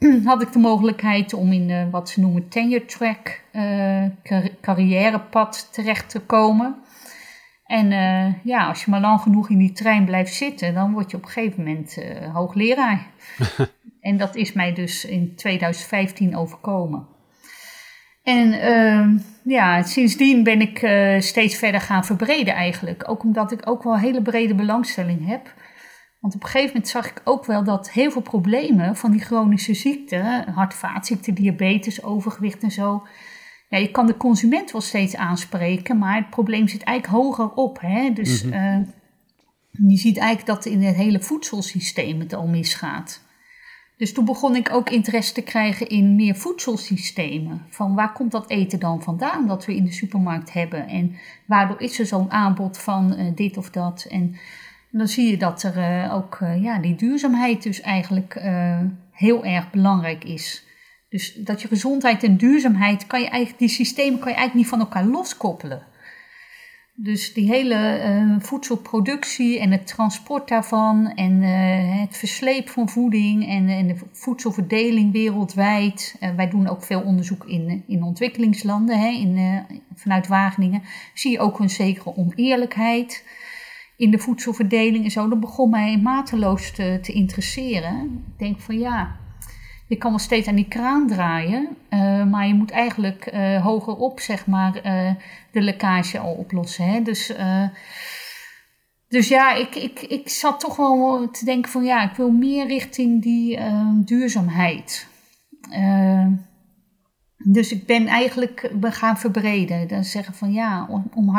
uh, had ik de mogelijkheid om in uh, wat ze noemen tenure track car carrièrepad terecht te komen. En ja, als je maar lang genoeg in die trein blijft zitten, dan word je op een gegeven moment hoogleraar. en dat is mij dus in 2015 overkomen. En ehm, ja, sindsdien ben ik steeds verder gaan verbreden eigenlijk. Ook omdat ik ook wel een hele brede belangstelling heb want op een gegeven moment zag ik ook wel dat heel veel problemen van die chronische ziekten, hart- vaatziekten, diabetes, overgewicht en zo. Ja, je kan de consument wel steeds aanspreken, maar het probleem zit eigenlijk hoger op. Hè? Dus mm je ziet eigenlijk dat in het hele voedselsysteem het al misgaat. Dus toen begon ik ook interesse te krijgen in meer voedselsystemen. Van waar komt dat eten dan vandaan dat we in de supermarkt hebben? En waardoor is er zo'n aanbod van uh, dit of dat? En dan zie je dat er uh, ook uh, ja, die duurzaamheid dus eigenlijk uh, heel erg belangrijk is. Dus dat je gezondheid en duurzaamheid, kan je eigenlijk, die systemen kan je eigenlijk niet van elkaar loskoppelen. Dus die hele voedselproductie en het transport daarvan en het versleep van voeding en, en de voedselverdeling wereldwijd. wij doen ook veel onderzoek in, in ontwikkelingslanden, hè, in, vanuit Wageningen. Zie je ook een zekere oneerlijkheid in de voedselverdeling en zo, dat begon mij mateloos te, te interesseren. Ik denk van ja, je kan wel steeds aan die kraan draaien, uh, maar je moet eigenlijk uh, hogerop, zeg maar, uh, de lekkage al oplossen. Hè? Dus, dus ja, ik, ik, ik zat toch wel te denken van ja, ik wil meer richting die duurzaamheid. dus ik ben eigenlijk gaan verbreden. Dan zeggen van ja, om, om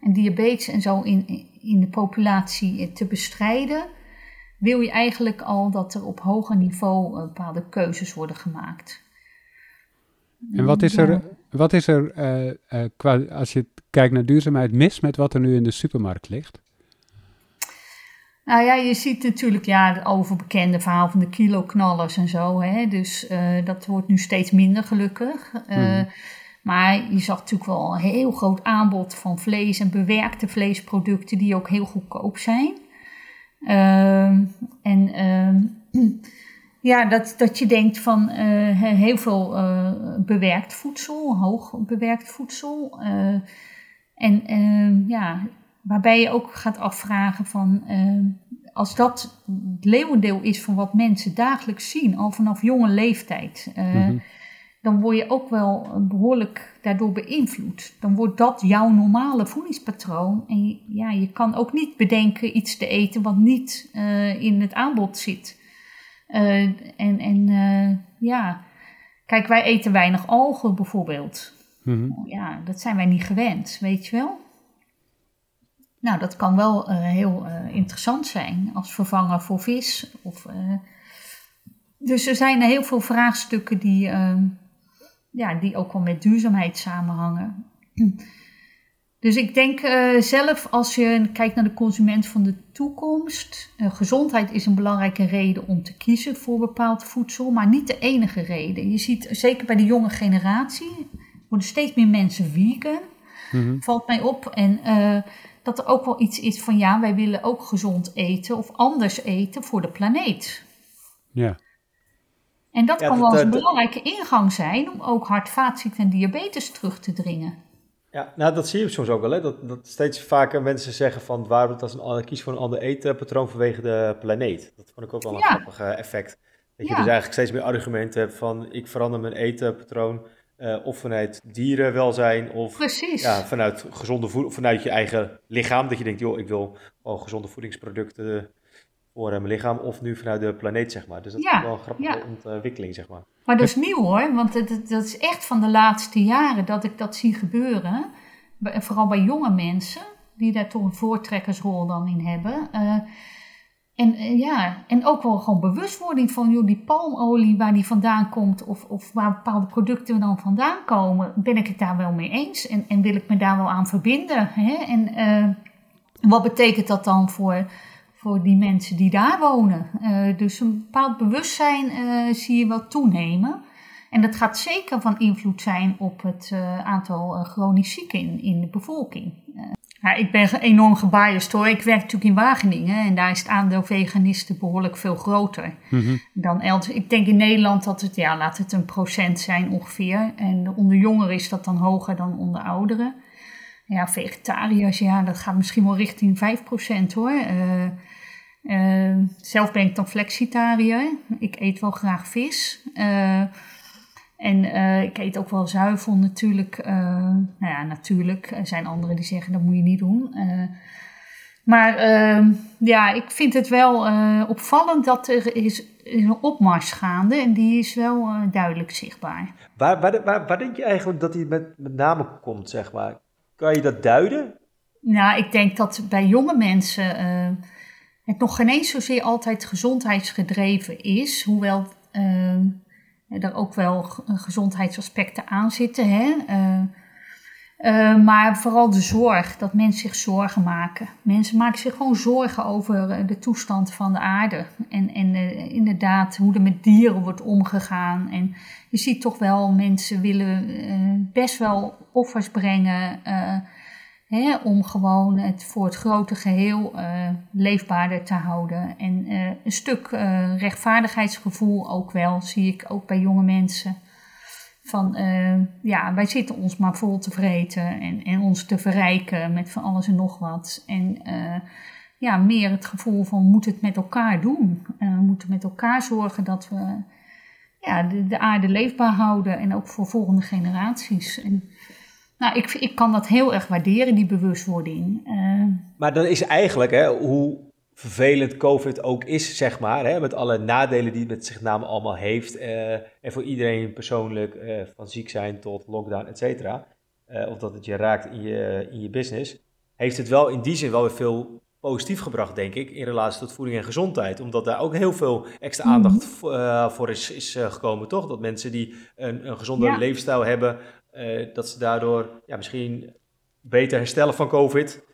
en diabetes en zo in, in de populatie te bestrijden, wil je eigenlijk al dat er op hoger niveau bepaalde keuzes worden gemaakt. En wat is er, wat is er uh, uh, qua, als je kijkt naar duurzaamheid, mis met wat er nu in de supermarkt ligt? Nou ja, je ziet natuurlijk ja, het overbekende verhaal van de kiloknallers en zo. Hè? Dus uh, dat wordt nu steeds minder gelukkig. Mm. Maar je zag natuurlijk wel een heel groot aanbod van vlees en bewerkte vleesproducten die ook heel goedkoop zijn. Uh, en uh, ja, dat, dat je denkt van uh, heel veel uh, bewerkt voedsel, hoog bewerkt voedsel. Uh, en ehm, ja, waarbij je ook gaat afvragen van als dat het leeuwendeel is van wat mensen dagelijks zien, al vanaf jonge leeftijd. Mm dan word je ook wel behoorlijk daardoor beïnvloed. Dan wordt dat jouw normale voedingspatroon. En ja, je kan ook niet bedenken iets te eten wat niet uh, in het aanbod zit. Uh, en en uh, ja, kijk, wij eten weinig algen bijvoorbeeld. Mm -hmm. Ja, dat zijn wij niet gewend, weet je wel. Nou, dat kan wel heel interessant zijn als vervanger voor vis. Of, dus er zijn heel veel vraagstukken die ja, die ook wel met duurzaamheid samenhangen. Dus ik denk uh, zelf, als je kijkt naar de consument van de toekomst, uh, gezondheid is een belangrijke reden om te kiezen voor bepaald voedsel, maar niet de enige reden. Je ziet zeker bij de jonge generatie, worden steeds meer mensen vegan, mm valt mij op. En uh, dat er ook wel iets is van ja, wij willen ook gezond eten of anders eten voor de planeet. Ja. En dat kan wel een belangrijke ingang zijn om ook hart, vaatziekten en diabetes terug te dringen. Ja, nou dat zie je soms ook wel. Hè? Dat, dat steeds vaker mensen zeggen van waarom dat een, kies voor een ander eetpatroon vanwege de planeet. Dat vond ik ook wel een grappig eh, effect. Dat je dus eigenlijk steeds meer argumenten hebt van ik verander mijn eetpatroon uh, of vanuit dierenwelzijn of Precies. Ja, vanuit gezonde voeding, vanuit je eigen lichaam. Dat je denkt, joh, ik wil gewoon gezonde voedingsproducten voor mijn lichaam of nu vanuit de planeet, zeg maar. Dus dat is wel een grappige ontwikkeling, zeg maar. Maar dat is nieuw hoor, want dat, dat is echt van de laatste jaren dat ik dat zie gebeuren. Vooral bij jonge mensen, die daar toch een voortrekkersrol dan in hebben. Uh, en, uh, ja, en ook wel gewoon bewustwording van joh, die palmolie, waar die vandaan komt, of, of waar bepaalde producten dan vandaan komen, ben ik het daar wel mee eens en, en wil ik me daar wel aan verbinden. Hè? En uh, wat betekent dat dan voor voor die mensen die daar wonen. Uh, dus een bepaald bewustzijn uh, zie je wel toenemen. En dat gaat zeker van invloed zijn op het uh, aantal chronisch zieken in, in de bevolking. Ja, ik ben enorm gebiased hoor. Ik werk natuurlijk in Wageningen en daar is het aandeel veganisten behoorlijk veel groter mm -hmm. dan elders. Ik denk in Nederland dat het, ja, laat het een procent zijn ongeveer. En onder jongeren is dat dan hoger dan onder ouderen. Ja, vegetariërs, ja, dat gaat misschien wel richting 5% hoor. Uh, uh, zelf ben ik dan flexitariër. Ik eet wel graag vis. Uh, en uh, ik eet ook wel zuivel natuurlijk. nou ja, natuurlijk. Er zijn anderen die zeggen dat moet je niet doen. maar ehm, ja, ik vind het wel opvallend dat er is een opmars gaande. En die is wel duidelijk zichtbaar. Waar, waar, waar, waar, denk je eigenlijk dat die met, met name komt, zeg maar? Kan je dat duiden? Nou, ik denk dat bij jonge mensen het nog geen eens zozeer altijd gezondheidsgedreven is, hoewel uh, er ook wel gezondheidsaspecten aan zitten. Hè? Uh, uh, maar vooral de zorg, dat mensen zich zorgen maken. Mensen maken zich gewoon zorgen over de toestand van de aarde. En, en inderdaad hoe er met dieren wordt omgegaan. En je ziet toch wel, mensen willen best wel offers brengen Om gewoon het voor het grote geheel uh, leefbaarder te houden. En uh, een stuk uh, rechtvaardigheidsgevoel ook wel, zie ik ook bij jonge mensen. Van ja, wij zitten ons maar vol te vreten en, en ons te verrijken met van alles en nog wat. En ja, meer het gevoel van we moeten het met elkaar doen. we moeten met elkaar zorgen dat we ja, de, de aarde leefbaar houden en ook voor volgende generaties. En, nou, ik, ik kan dat heel erg waarderen, die bewustwording. Uh, maar dan is eigenlijk, hè, hoe vervelend COVID ook is, zeg maar, hè, met alle nadelen die het met zich namen allemaal heeft, uh, en voor iedereen persoonlijk, uh, van ziek zijn tot lockdown, et cetera, of dat het je raakt in je, in je business, heeft het wel in die zin wel weer veel positief gebracht, denk ik, in relatie tot voeding en gezondheid. Omdat daar ook heel veel extra aandacht mm voor is, is gekomen, toch? Dat mensen die een, een gezonde ja. leefstijl hebben, uh, dat ze daardoor ja, misschien beter herstellen van COVID.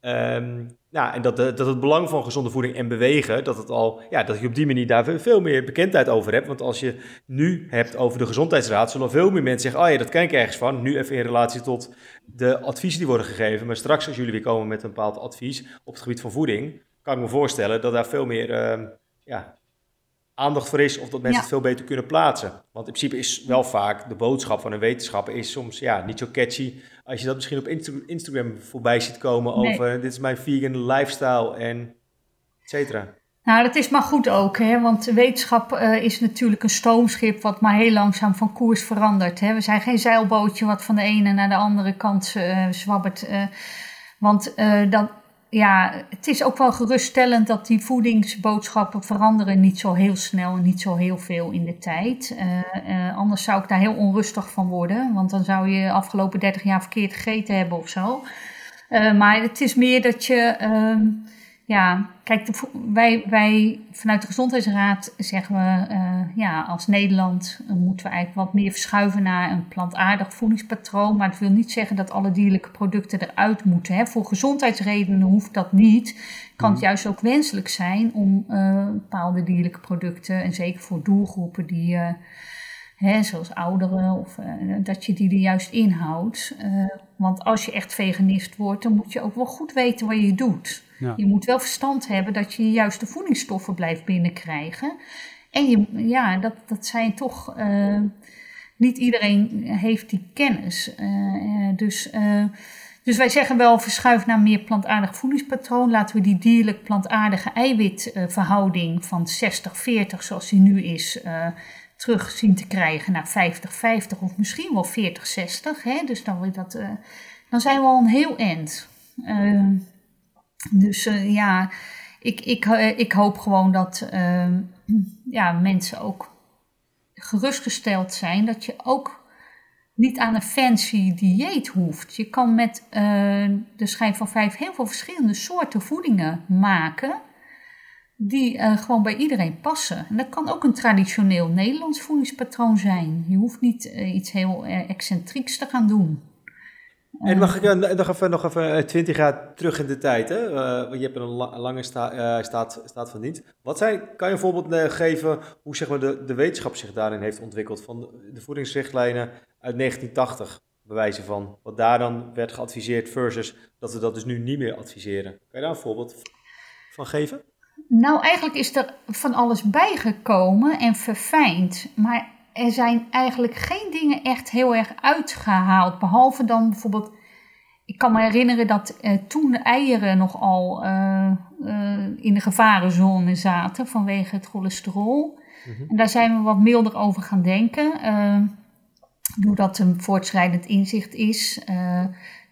Um, nou, en dat, de, dat het belang van gezonde voeding en bewegen, dat, het al, ja, dat je op die manier daar veel meer bekendheid over hebt. Want als je nu hebt over de gezondheidsraad, zullen veel meer mensen zeggen, oh ja, dat ken ik ergens van. Nu even in relatie tot de adviezen die worden gegeven. Maar straks als jullie weer komen met een bepaald advies op het gebied van voeding, kan ik me voorstellen dat daar veel meer uh, ja, aandacht voor is of dat mensen het veel beter kunnen plaatsen. Want in principe is wel vaak de boodschap van een wetenschapper is soms ja, niet zo catchy als je dat misschien op Instagram voorbij ziet komen over dit is mijn vegan lifestyle en et cetera. Nou, dat is maar goed ook, hè? want wetenschap uh, is natuurlijk een stoomschip wat maar heel langzaam van koers verandert. Hè? We zijn geen zeilbootje wat van de ene naar de andere kant uh, zwabbert. Uh, want dan, ja, het is ook wel geruststellend dat die voedingsboodschappen veranderen niet zo heel snel en niet zo heel veel in de tijd. Uh, uh, anders zou ik daar heel onrustig van worden, want dan zou je afgelopen 30 jaar verkeerd gegeten hebben of zo. Uh, maar het is meer dat je, ehm, Ja, kijk, wij, wij vanuit de Gezondheidsraad zeggen we, uh, ja, als Nederland moeten we eigenlijk wat meer verschuiven naar een plantaardig voedingspatroon. Maar dat wil niet zeggen dat alle dierlijke producten eruit moeten. Hè. Voor gezondheidsredenen hoeft dat niet. Kan het mhm. juist ook wenselijk zijn om uh, bepaalde dierlijke producten, en zeker voor doelgroepen die. Uh, hè, zoals ouderen, of, dat je die er juist inhoudt. Want als je echt veganist wordt, dan moet je ook wel goed weten wat je doet. Je moet wel verstand hebben dat je de voedingsstoffen blijft binnenkrijgen. En je, ja, dat, dat zijn toch. Uh, niet iedereen heeft die kennis. dus. Dus wij zeggen wel, verschuif naar meer plantaardig voedingspatroon. Laten we die dierlijk plantaardige eiwitverhouding van 60-40 zoals die nu is, terug zien te krijgen naar 50-50 of misschien wel 40-60. Dus dan, dat, uh, dan zijn we al een heel eind. Uh, dus uh, ja, ik, ik, ik hoop gewoon dat ja, mensen ook gerustgesteld zijn dat je ook niet aan een fancy dieet hoeft. Je kan met de schijf van vijf heel veel verschillende soorten voedingen maken die gewoon bij iedereen passen. En dat kan ook een traditioneel Nederlands voedingspatroon zijn. Je hoeft niet iets heel excentrieks te gaan doen. En mag ik nog even, nog even 20 jaar terug in de tijd? Hè? je hebt een lange sta, staat, staat van dienst. Wat zijn, kan je een voorbeeld geven hoe zeg maar, de, de wetenschap zich daarin heeft ontwikkeld? Van de voedingsrichtlijnen uit 1980, bewijzen van. Wat daar dan werd geadviseerd versus dat we dat dus nu niet meer adviseren. Kan je daar een voorbeeld van geven? Nou, eigenlijk is er van alles bijgekomen en verfijnd. Maar er zijn eigenlijk geen dingen echt heel erg uitgehaald. Behalve dan bijvoorbeeld. Ik kan me herinneren dat eh, toen de eieren nogal uh, uh, in de gevarenzone zaten vanwege het cholesterol. Mhm. En daar zijn we wat milder over gaan denken. Doordat een voortschrijdend inzicht is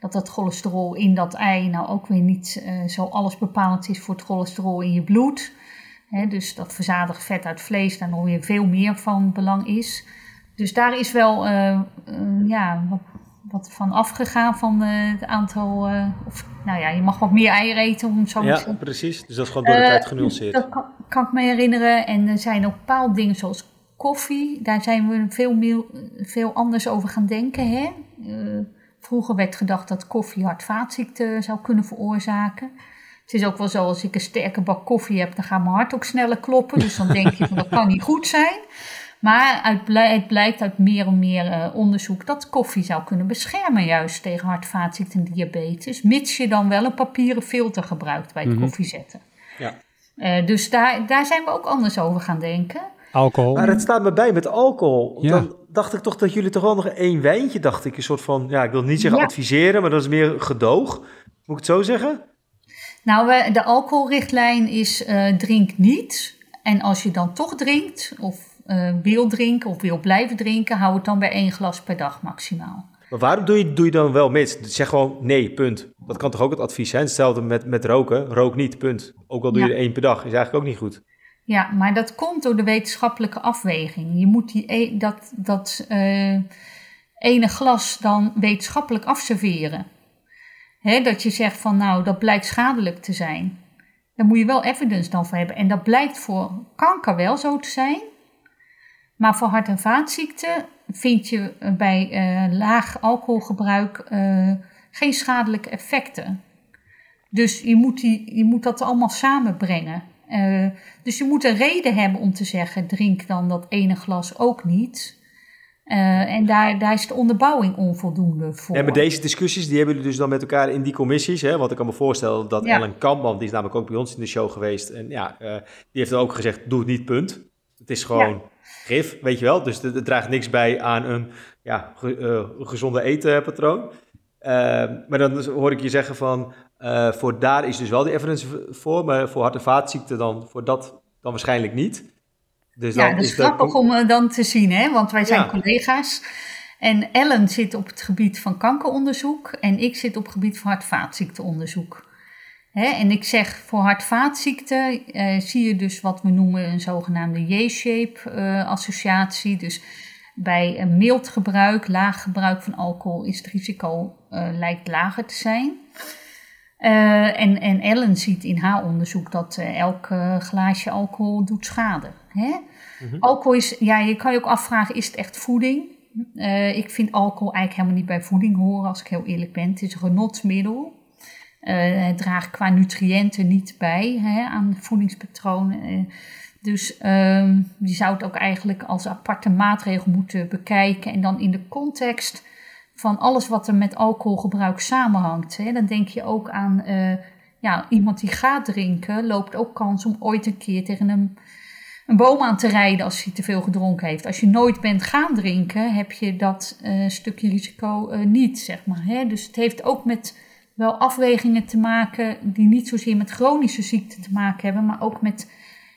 dat dat cholesterol in dat ei nou ook weer niet zo alles bepalend is voor het cholesterol in je bloed. Dus dat verzadigd vet uit vlees daar nog weer veel meer van belang is. Dus daar is wel uh, uh, ja, wat, wat, van afgegaan van het aantal. of, nou ja, je mag wat meer eieren eten om zo Ja, precies. Dus dat is gewoon door de tijd genuanceerd. Dat kan, kan, ik me herinneren. En er zijn ook bepaalde dingen zoals koffie. Daar zijn we veel, meer, veel anders over gaan denken. Hè? Vroeger werd gedacht dat koffie hartvaatziekten zou kunnen veroorzaken. Het is ook wel zo, als ik een sterke bak koffie heb, dan gaat mijn hart ook sneller kloppen. Dus dan denk je van dat kan niet goed zijn. Maar uit, het blijkt uit meer en meer uh, onderzoek dat koffie zou kunnen beschermen juist tegen hartvaatziekten en diabetes. Mits je dan wel een papieren filter gebruikt bij het mm koffie zetten. Ja. Uh, dus daar, daar zijn we ook anders over gaan denken. Alcohol. Maar het staat me bij met alcohol. Ja. Dan dacht ik toch dat jullie toch wel nog één wijntje, dacht ik. Een soort van, ja, ik wil niet zeggen adviseren, maar dat is meer gedoog. Moet ik het zo zeggen? Nou, de alcoholrichtlijn is uh, drink niet. En als je dan toch drinkt, of uh, wil drinken, of wil blijven drinken, hou het dan bij één glas per dag maximaal. Maar waarom doe je, doe je dan wel mis? Zeg gewoon nee, punt. Dat kan toch ook het advies zijn? Hetzelfde met, met roken. Rook niet, punt. Ook al doe je er één per dag, is eigenlijk ook niet goed. Ja, maar dat komt door de wetenschappelijke afweging. Je moet die, e, dat, dat uh, ene glas dan wetenschappelijk afserveren. Dat je zegt van nou, dat blijkt schadelijk te zijn. Daar moet je wel evidence dan voor hebben. En dat blijkt voor kanker wel zo te zijn. Maar voor hart- en vaatziekten vind je bij uh, laag alcoholgebruik uh, geen schadelijke effecten. Dus je moet, die, je moet dat allemaal samenbrengen. Uh, dus je moet een reden hebben om te zeggen: drink dan dat ene glas ook niet. Uh, en daar, daar is de onderbouwing onvoldoende voor. En met deze discussies, die hebben jullie dus dan met elkaar in die commissies. Hè? Want ik kan me voorstellen dat ja. Ellen Kampman, die is namelijk ook bij ons in de show geweest. En ja, uh, die heeft dan ook gezegd: doe het niet, punt. Het is gewoon ja. gif, weet je wel. Dus het, draagt niks bij aan een ja, ge, gezonde etenpatroon. maar dan hoor ik je zeggen van uh, voor daar is dus wel die evidence voor, maar voor hart- en vaatziekten dan, voor dat dan waarschijnlijk niet. Dus ja, dat is, is grappig dat... om uh, dan te zien, hè? want wij zijn ja. collega's. En Ellen zit op het gebied van kankeronderzoek en ik zit op het gebied van hart-vaatziekteonderzoek. Hè? En ik zeg voor hart-vaatziekten uh, zie je dus wat we noemen een zogenaamde J-shape associatie. Dus bij een mild gebruik, laag gebruik van alcohol is het risico lijkt lager te zijn. Uh, en, en Ellen ziet in haar onderzoek dat uh, elk uh, glaasje alcohol doet schade. Hè? Mm-hmm. Alcohol is, ja, je kan je ook afvragen, is het echt voeding? ik vind alcohol eigenlijk helemaal niet bij voeding horen, als ik heel eerlijk ben. Het is een genotsmiddel. het draagt qua nutriënten niet bij hè, aan voedingspatronen. dus ehm, je zou het ook eigenlijk als aparte maatregel moeten bekijken en dan in de context van alles wat er met alcoholgebruik samenhangt. Hè. Dan denk je ook aan uh, ja, iemand die gaat drinken, loopt ook kans om ooit een keer tegen een, een boom aan te rijden als hij te veel gedronken heeft. Als je nooit bent gaan drinken, heb je dat uh, stukje risico uh, niet, zeg maar. Hè. Dus het heeft ook met wel afwegingen te maken die niet zozeer met chronische ziekten te maken hebben, maar ook met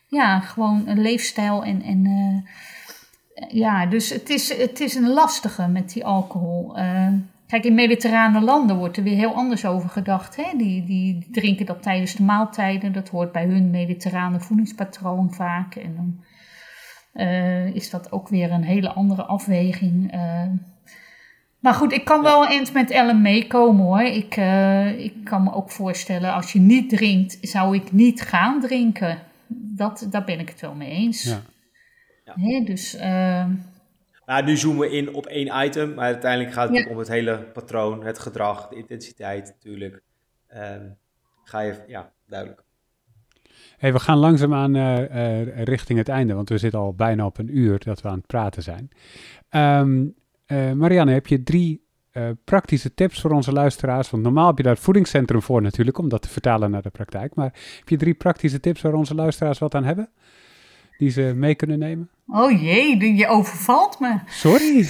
ja, gewoon een leefstijl en, en ja, dus het is, het is een lastige met die alcohol. Kijk, in mediterrane landen wordt er weer heel anders over gedacht. Hè? Die, die, drinken dat tijdens de maaltijden. Dat hoort bij hun mediterrane voedingspatroon vaak. En dan uh, is dat ook weer een hele andere afweging. Uh, maar goed, ik kan wel eens met Ellen meekomen hoor. Ik, ik kan me ook voorstellen, als je niet drinkt, zou ik niet gaan drinken. Dat, daar ben ik het wel mee eens. Ja. Ja. dus, Maar nu zoomen we in op één item, maar uiteindelijk gaat het om het hele patroon, het gedrag, de intensiteit natuurlijk. Uh, ga je, ja, duidelijk. Hey, we gaan langzaamaan uh, uh, richting het einde, want we zitten al bijna op een uur dat we aan het praten zijn. Um, Marianne, heb je drie praktische tips voor onze luisteraars? Want normaal heb je daar het voedingscentrum voor natuurlijk, om dat te vertalen naar de praktijk. Maar heb je drie praktische tips waar onze luisteraars wat aan hebben? Die ze mee kunnen nemen? Oh jee, je overvalt me. Sorry.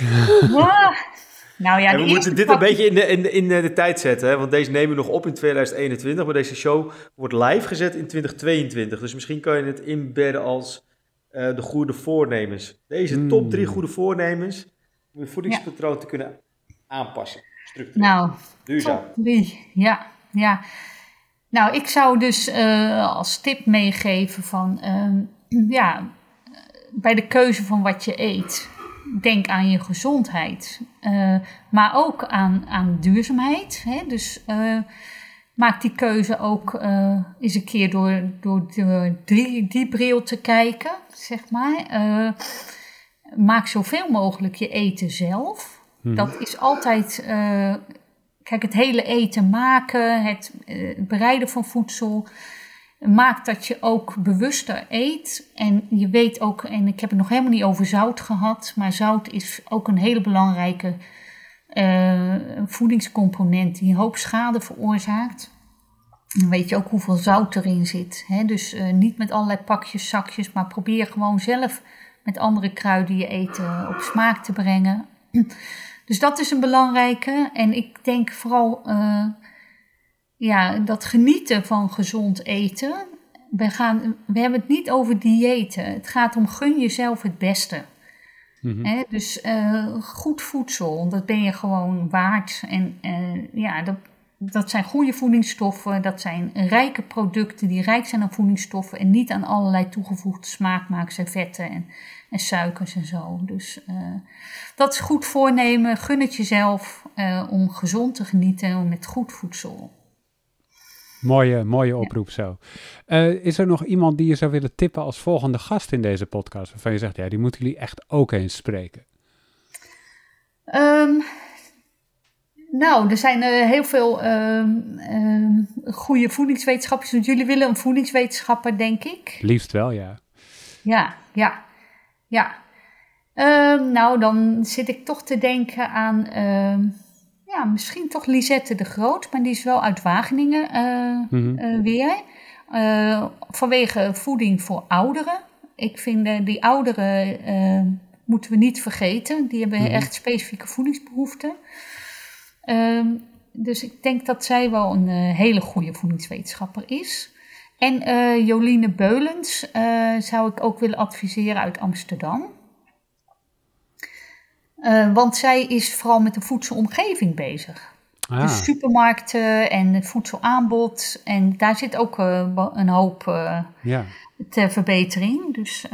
Nou ja, we moeten dit een beetje in de, in, de, in de tijd zetten, hè? want deze nemen we nog op in 2021, maar deze show wordt live gezet in 2022. Dus misschien kan je het inbedden als uh, de goede voornemens. Deze top drie hmm. goede voornemens om je voedingspatroon ja. te kunnen aanpassen. Structureel. Nou, Duurzaam. top drie, ja. ja. Nou, ik zou dus uh, als tip meegeven van, uh, ja, bij de keuze van wat je eet, denk aan je gezondheid. Uh, maar ook aan, aan duurzaamheid. Hè? Dus uh, maak die keuze ook uh, eens een keer door, door de, die, die bril te kijken, zeg maar. maak zoveel mogelijk je eten zelf. Hmm. Dat is altijd. kijk, het hele eten maken, het bereiden van voedsel maakt dat je ook bewuster eet. En je weet ook, en ik heb het nog helemaal niet over zout gehad, maar zout is ook een hele belangrijke uh, voedingscomponent die een hoop schade veroorzaakt. Dan weet je ook hoeveel zout erin zit. Hè? Dus uh, niet met allerlei pakjes, zakjes, maar probeer gewoon zelf met andere kruiden je eten op smaak te brengen. Dus dat is een belangrijke. En ik denk vooral ja, dat genieten van gezond eten. We, gaan, we hebben het niet over diëten. Het gaat om gun jezelf het beste. Mm dus uh, goed voedsel, dat ben je gewoon waard. En uh, ja, dat, dat zijn goede voedingsstoffen. Dat zijn rijke producten die rijk zijn aan voedingsstoffen. En niet aan allerlei toegevoegde smaakmakers en vetten en, en suikers en zo. Dus uh, dat is goed voornemen. Gun het jezelf om gezond te genieten met goed voedsel. Mooie, mooie oproep zo. Uh, is er nog iemand die je zou willen tippen als volgende gast in deze podcast? Waarvan je zegt, ja, die moeten jullie echt ook eens spreken. Um, nou, er zijn uh, heel veel uh, goede voedingswetenschappers. Want jullie willen een voedingswetenschapper, denk ik. Liefst wel, ja. Ja, ja, ja. Ehm, nou, dan zit ik toch te denken aan ja, misschien toch Lisette de Groot, maar die is wel uit Wageningen uh, uh, weer. Uh, vanwege voeding voor ouderen. Ik vind die ouderen moeten we niet vergeten. Die hebben mm -hmm. echt specifieke voedingsbehoeften. Ehm, dus ik denk dat zij wel een hele goede voedingswetenschapper is. En Joline Beulens zou ik ook willen adviseren uit Amsterdam. Uh, want zij is vooral met de voedselomgeving bezig. Ah. Dus supermarkten en het voedselaanbod. En daar zit ook uh, een hoop uh, ja. ter verbetering. Dus,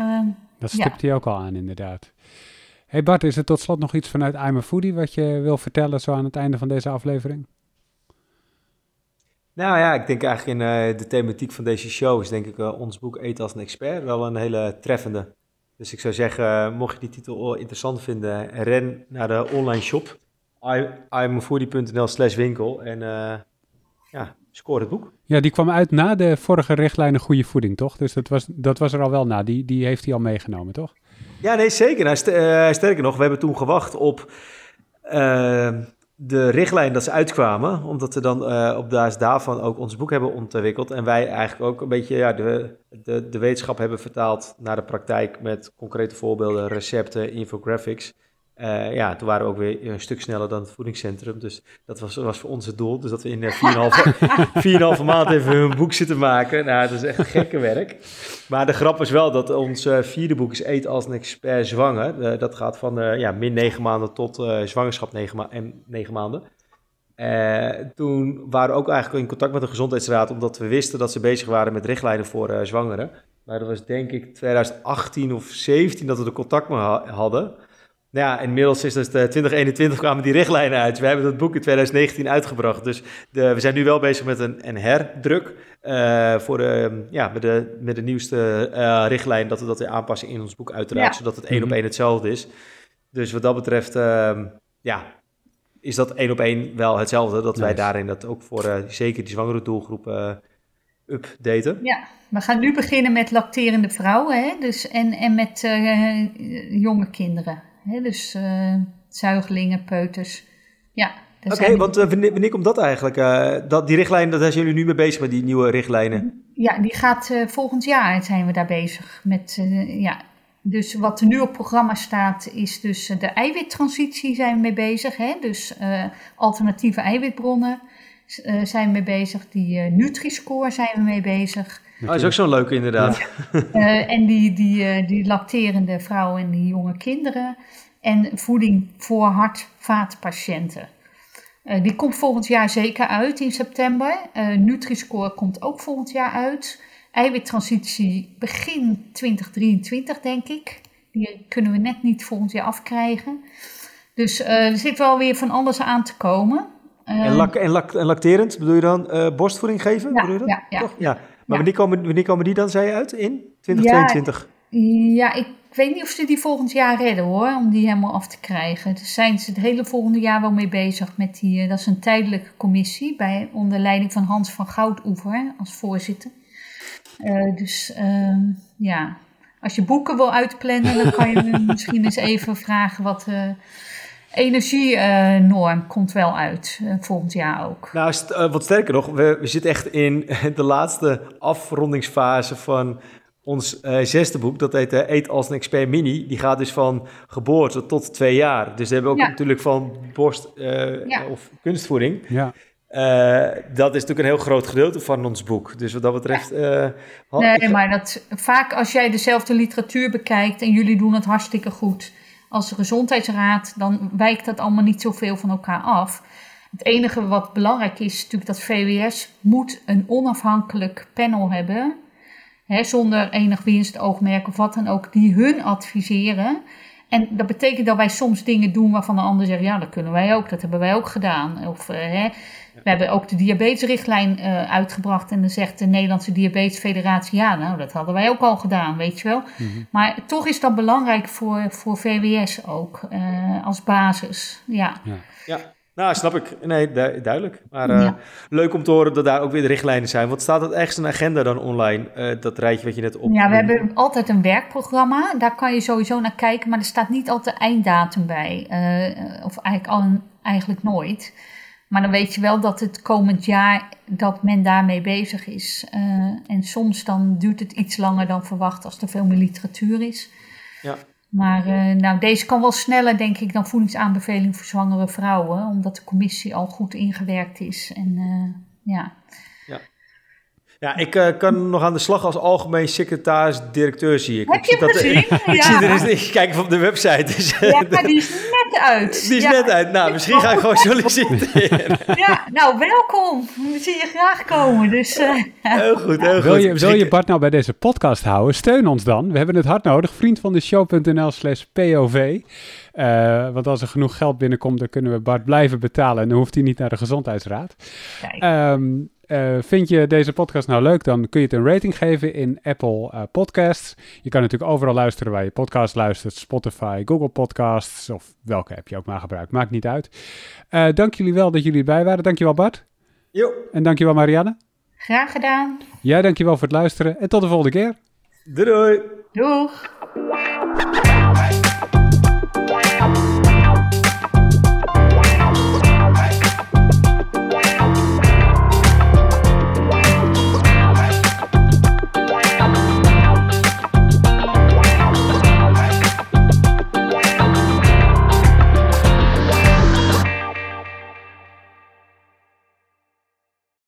dat stipt hij ook al aan, inderdaad. Hey Bart, is er tot slot nog iets vanuit I'm a Foodie wat je wil vertellen zo aan het einde van deze aflevering? Nou ja, ik denk eigenlijk in uh, de thematiek van deze show is denk ik uh, ons boek Eten als een expert wel een hele treffende. Dus ik zou zeggen, mocht je die titel interessant vinden, ren naar de online shop iamfoodie.nl slash winkel en uh, ja, score het boek. Ja, die kwam uit na de vorige richtlijnen goede voeding, toch? Dus dat was, dat was er al wel na. Die, die heeft hij al meegenomen, toch? Ja, nee, zeker. Nou, st uh, sterker nog, we hebben toen gewacht op uh, de richtlijn dat ze uitkwamen. Omdat we dan uh, op basis daarvan ook ons boek hebben ontwikkeld. En wij eigenlijk ook een beetje ja, de, de, de wetenschap hebben vertaald naar de praktijk met concrete voorbeelden, recepten, infographics. Uh, ja, toen waren we ook weer een stuk sneller dan het voedingscentrum. Dus dat was, was voor ons het doel. Dus dat we in 4,5 uh, maand even hun boek zitten maken. Nou, dat is echt gekke werk. Maar de grap is wel dat ons uh, vierde boek is Eet als een expert zwanger. dat gaat van ja, min 9 maanden tot zwangerschap 9, ma en 9 maanden. toen waren we ook eigenlijk in contact met de gezondheidsraad. Omdat we wisten dat ze bezig waren met richtlijnen voor zwangeren. Maar dat was denk ik 2018 of 17 dat we de contact mee hadden. Ja, inmiddels is de 2021 kwamen die richtlijnen uit. We hebben dat boek in 2019 uitgebracht. Dus de, we zijn nu wel bezig met een, een herdruk uh, voor de, ja, met, de, met de nieuwste uh, richtlijn. Dat we dat weer aanpassen in ons boek uiteraard, zodat het één op één hetzelfde is. Dus wat dat betreft, uh, ja, is dat één op één wel hetzelfde. Dat wij daarin dat ook voor zeker die zwangere doelgroep updaten. Ja, we gaan nu beginnen met lacterende vrouwen hè? Dus, en, en met jonge kinderen. Hè? Dus uh, zuigelingen, peuters. Ja. Oké, okay, want uh, wanneer, komt dat eigenlijk? Uh, dat, die richtlijn, daar zijn jullie nu mee bezig met die nieuwe richtlijnen? Ja, die gaat volgend jaar zijn we daar bezig met. ja. Dus wat er nu op programma staat, is dus de eiwittransitie zijn we mee bezig. Hè? Dus alternatieve eiwitbronnen zijn we mee bezig. Die Nutri-score zijn we mee bezig. Oh, dat is ook zo'n leuke inderdaad. Uh, en die, die, uh, die lacterende vrouwen en die jonge kinderen. En voeding voor hart-vaatpatiënten. Uh, die komt volgend jaar zeker uit in september. Nutri-score komt ook volgend jaar uit. Eiwittransitie begin 2023, denk ik. Die kunnen we net niet volgend jaar afkrijgen. Dus er zit wel weer van alles aan te komen. En, lak, en, lak, en lacterend, bedoel je dan borstvoeding geven? Ja, bedoel je dat? ja, ja. Toch? ja. Maar wanneer, komen, wanneer komen die dan, zei je, uit? In 2022? Ja, ja, ik weet niet of ze die volgend jaar redden hoor, om die helemaal af te krijgen. Dus zijn ze het hele volgende jaar wel mee bezig met die, eh, dat is een tijdelijke commissie bij, onder leiding van Hans van Goudoever als voorzitter. Uh, dus uh, ja, als je boeken wil uitplannen, dan kan je misschien eens even vragen wat... Uh, energienorm komt wel uit uh, volgend jaar ook. Nou, st uh, wat sterker nog, we, we, zitten echt in de laatste afrondingsfase van ons uh, zesde boek. Dat heet Eet als een expert mini. Die gaat dus van geboorte tot twee jaar. Dus we hebben ook ja. natuurlijk van borst ja. of kunstvoeding. Ja. dat is natuurlijk een heel groot gedeelte van ons boek. Dus wat dat betreft. Nee, maar dat, vaak als jij dezelfde literatuur bekijkt en jullie doen het hartstikke goed als gezondheidsraad, dan wijkt dat allemaal niet zoveel van elkaar af. Het enige wat belangrijk is, is natuurlijk dat VWS moet een onafhankelijk panel hebben, hè, zonder enig winstoogmerk of wat dan ook, die hun adviseren. En dat betekent dat wij soms dingen doen waarvan de ander zegt, ja, dat kunnen wij ook, dat hebben wij ook gedaan. Of uh, hè, we hebben ook de diabetesrichtlijn uh, uitgebracht en dan zegt de Nederlandse Diabetesfederatie, ja, nou, dat hadden wij ook al gedaan, weet je wel. Mm -hmm. Maar toch is dat belangrijk voor, voor VWS ook, uh, als basis, ja. ja. ja. Nou, snap ik. Nee, du duidelijk. Maar uh, ja. leuk om te horen dat daar ook weer de richtlijnen zijn. Wat staat dat ergens een agenda dan online? Uh, dat rijtje wat je net op... Ja, we hebben altijd een werkprogramma. Daar kan je sowieso naar kijken, maar er staat niet altijd einddatum bij. Uh, of eigenlijk, al, eigenlijk nooit. Maar dan weet je wel dat het komend jaar dat men daarmee bezig is. en soms dan duurt het iets langer dan verwacht als er veel meer literatuur is. Ja. Maar uh, nou, deze kan wel sneller, denk ik, dan voedingsaanbeveling voor zwangere vrouwen, omdat de commissie al goed ingewerkt is. En uh, ja. ja. Ja, ik uh, kan nog aan de slag als algemeen secretaris-directeur, zie ik. Heb ik je dat gezien? Ik, ja. ik zie er eens, ik kijk even op de website. Dus, ja, maar die is net uit. Die is ja. net uit. Nou, misschien ga ik gewoon solliciteren. Ja, nou, welkom. We zien je graag komen. Dus, uh, heel goed, heel goed. Wil je, wil je Bart nou bij deze podcast houden? Steun ons dan. We hebben het hard nodig. Vriendvandeshow.nl slash POV. Uh, want als er genoeg geld binnenkomt, dan kunnen we Bart blijven betalen. En dan hoeft hij niet naar de gezondheidsraad. Um, Uh, vind je deze podcast nou leuk, dan kun je het een rating geven in Apple uh, Podcasts. Je kan natuurlijk overal luisteren waar je podcast luistert. Spotify, Google Podcasts of welke app je ook maar gebruikt. Maakt niet uit. Uh, dank jullie wel dat jullie erbij waren. Dankjewel Bart. Jo. En dankjewel Marianne. Graag gedaan. Jij dankjewel voor het luisteren en tot de volgende keer. Doei doei. Doeg.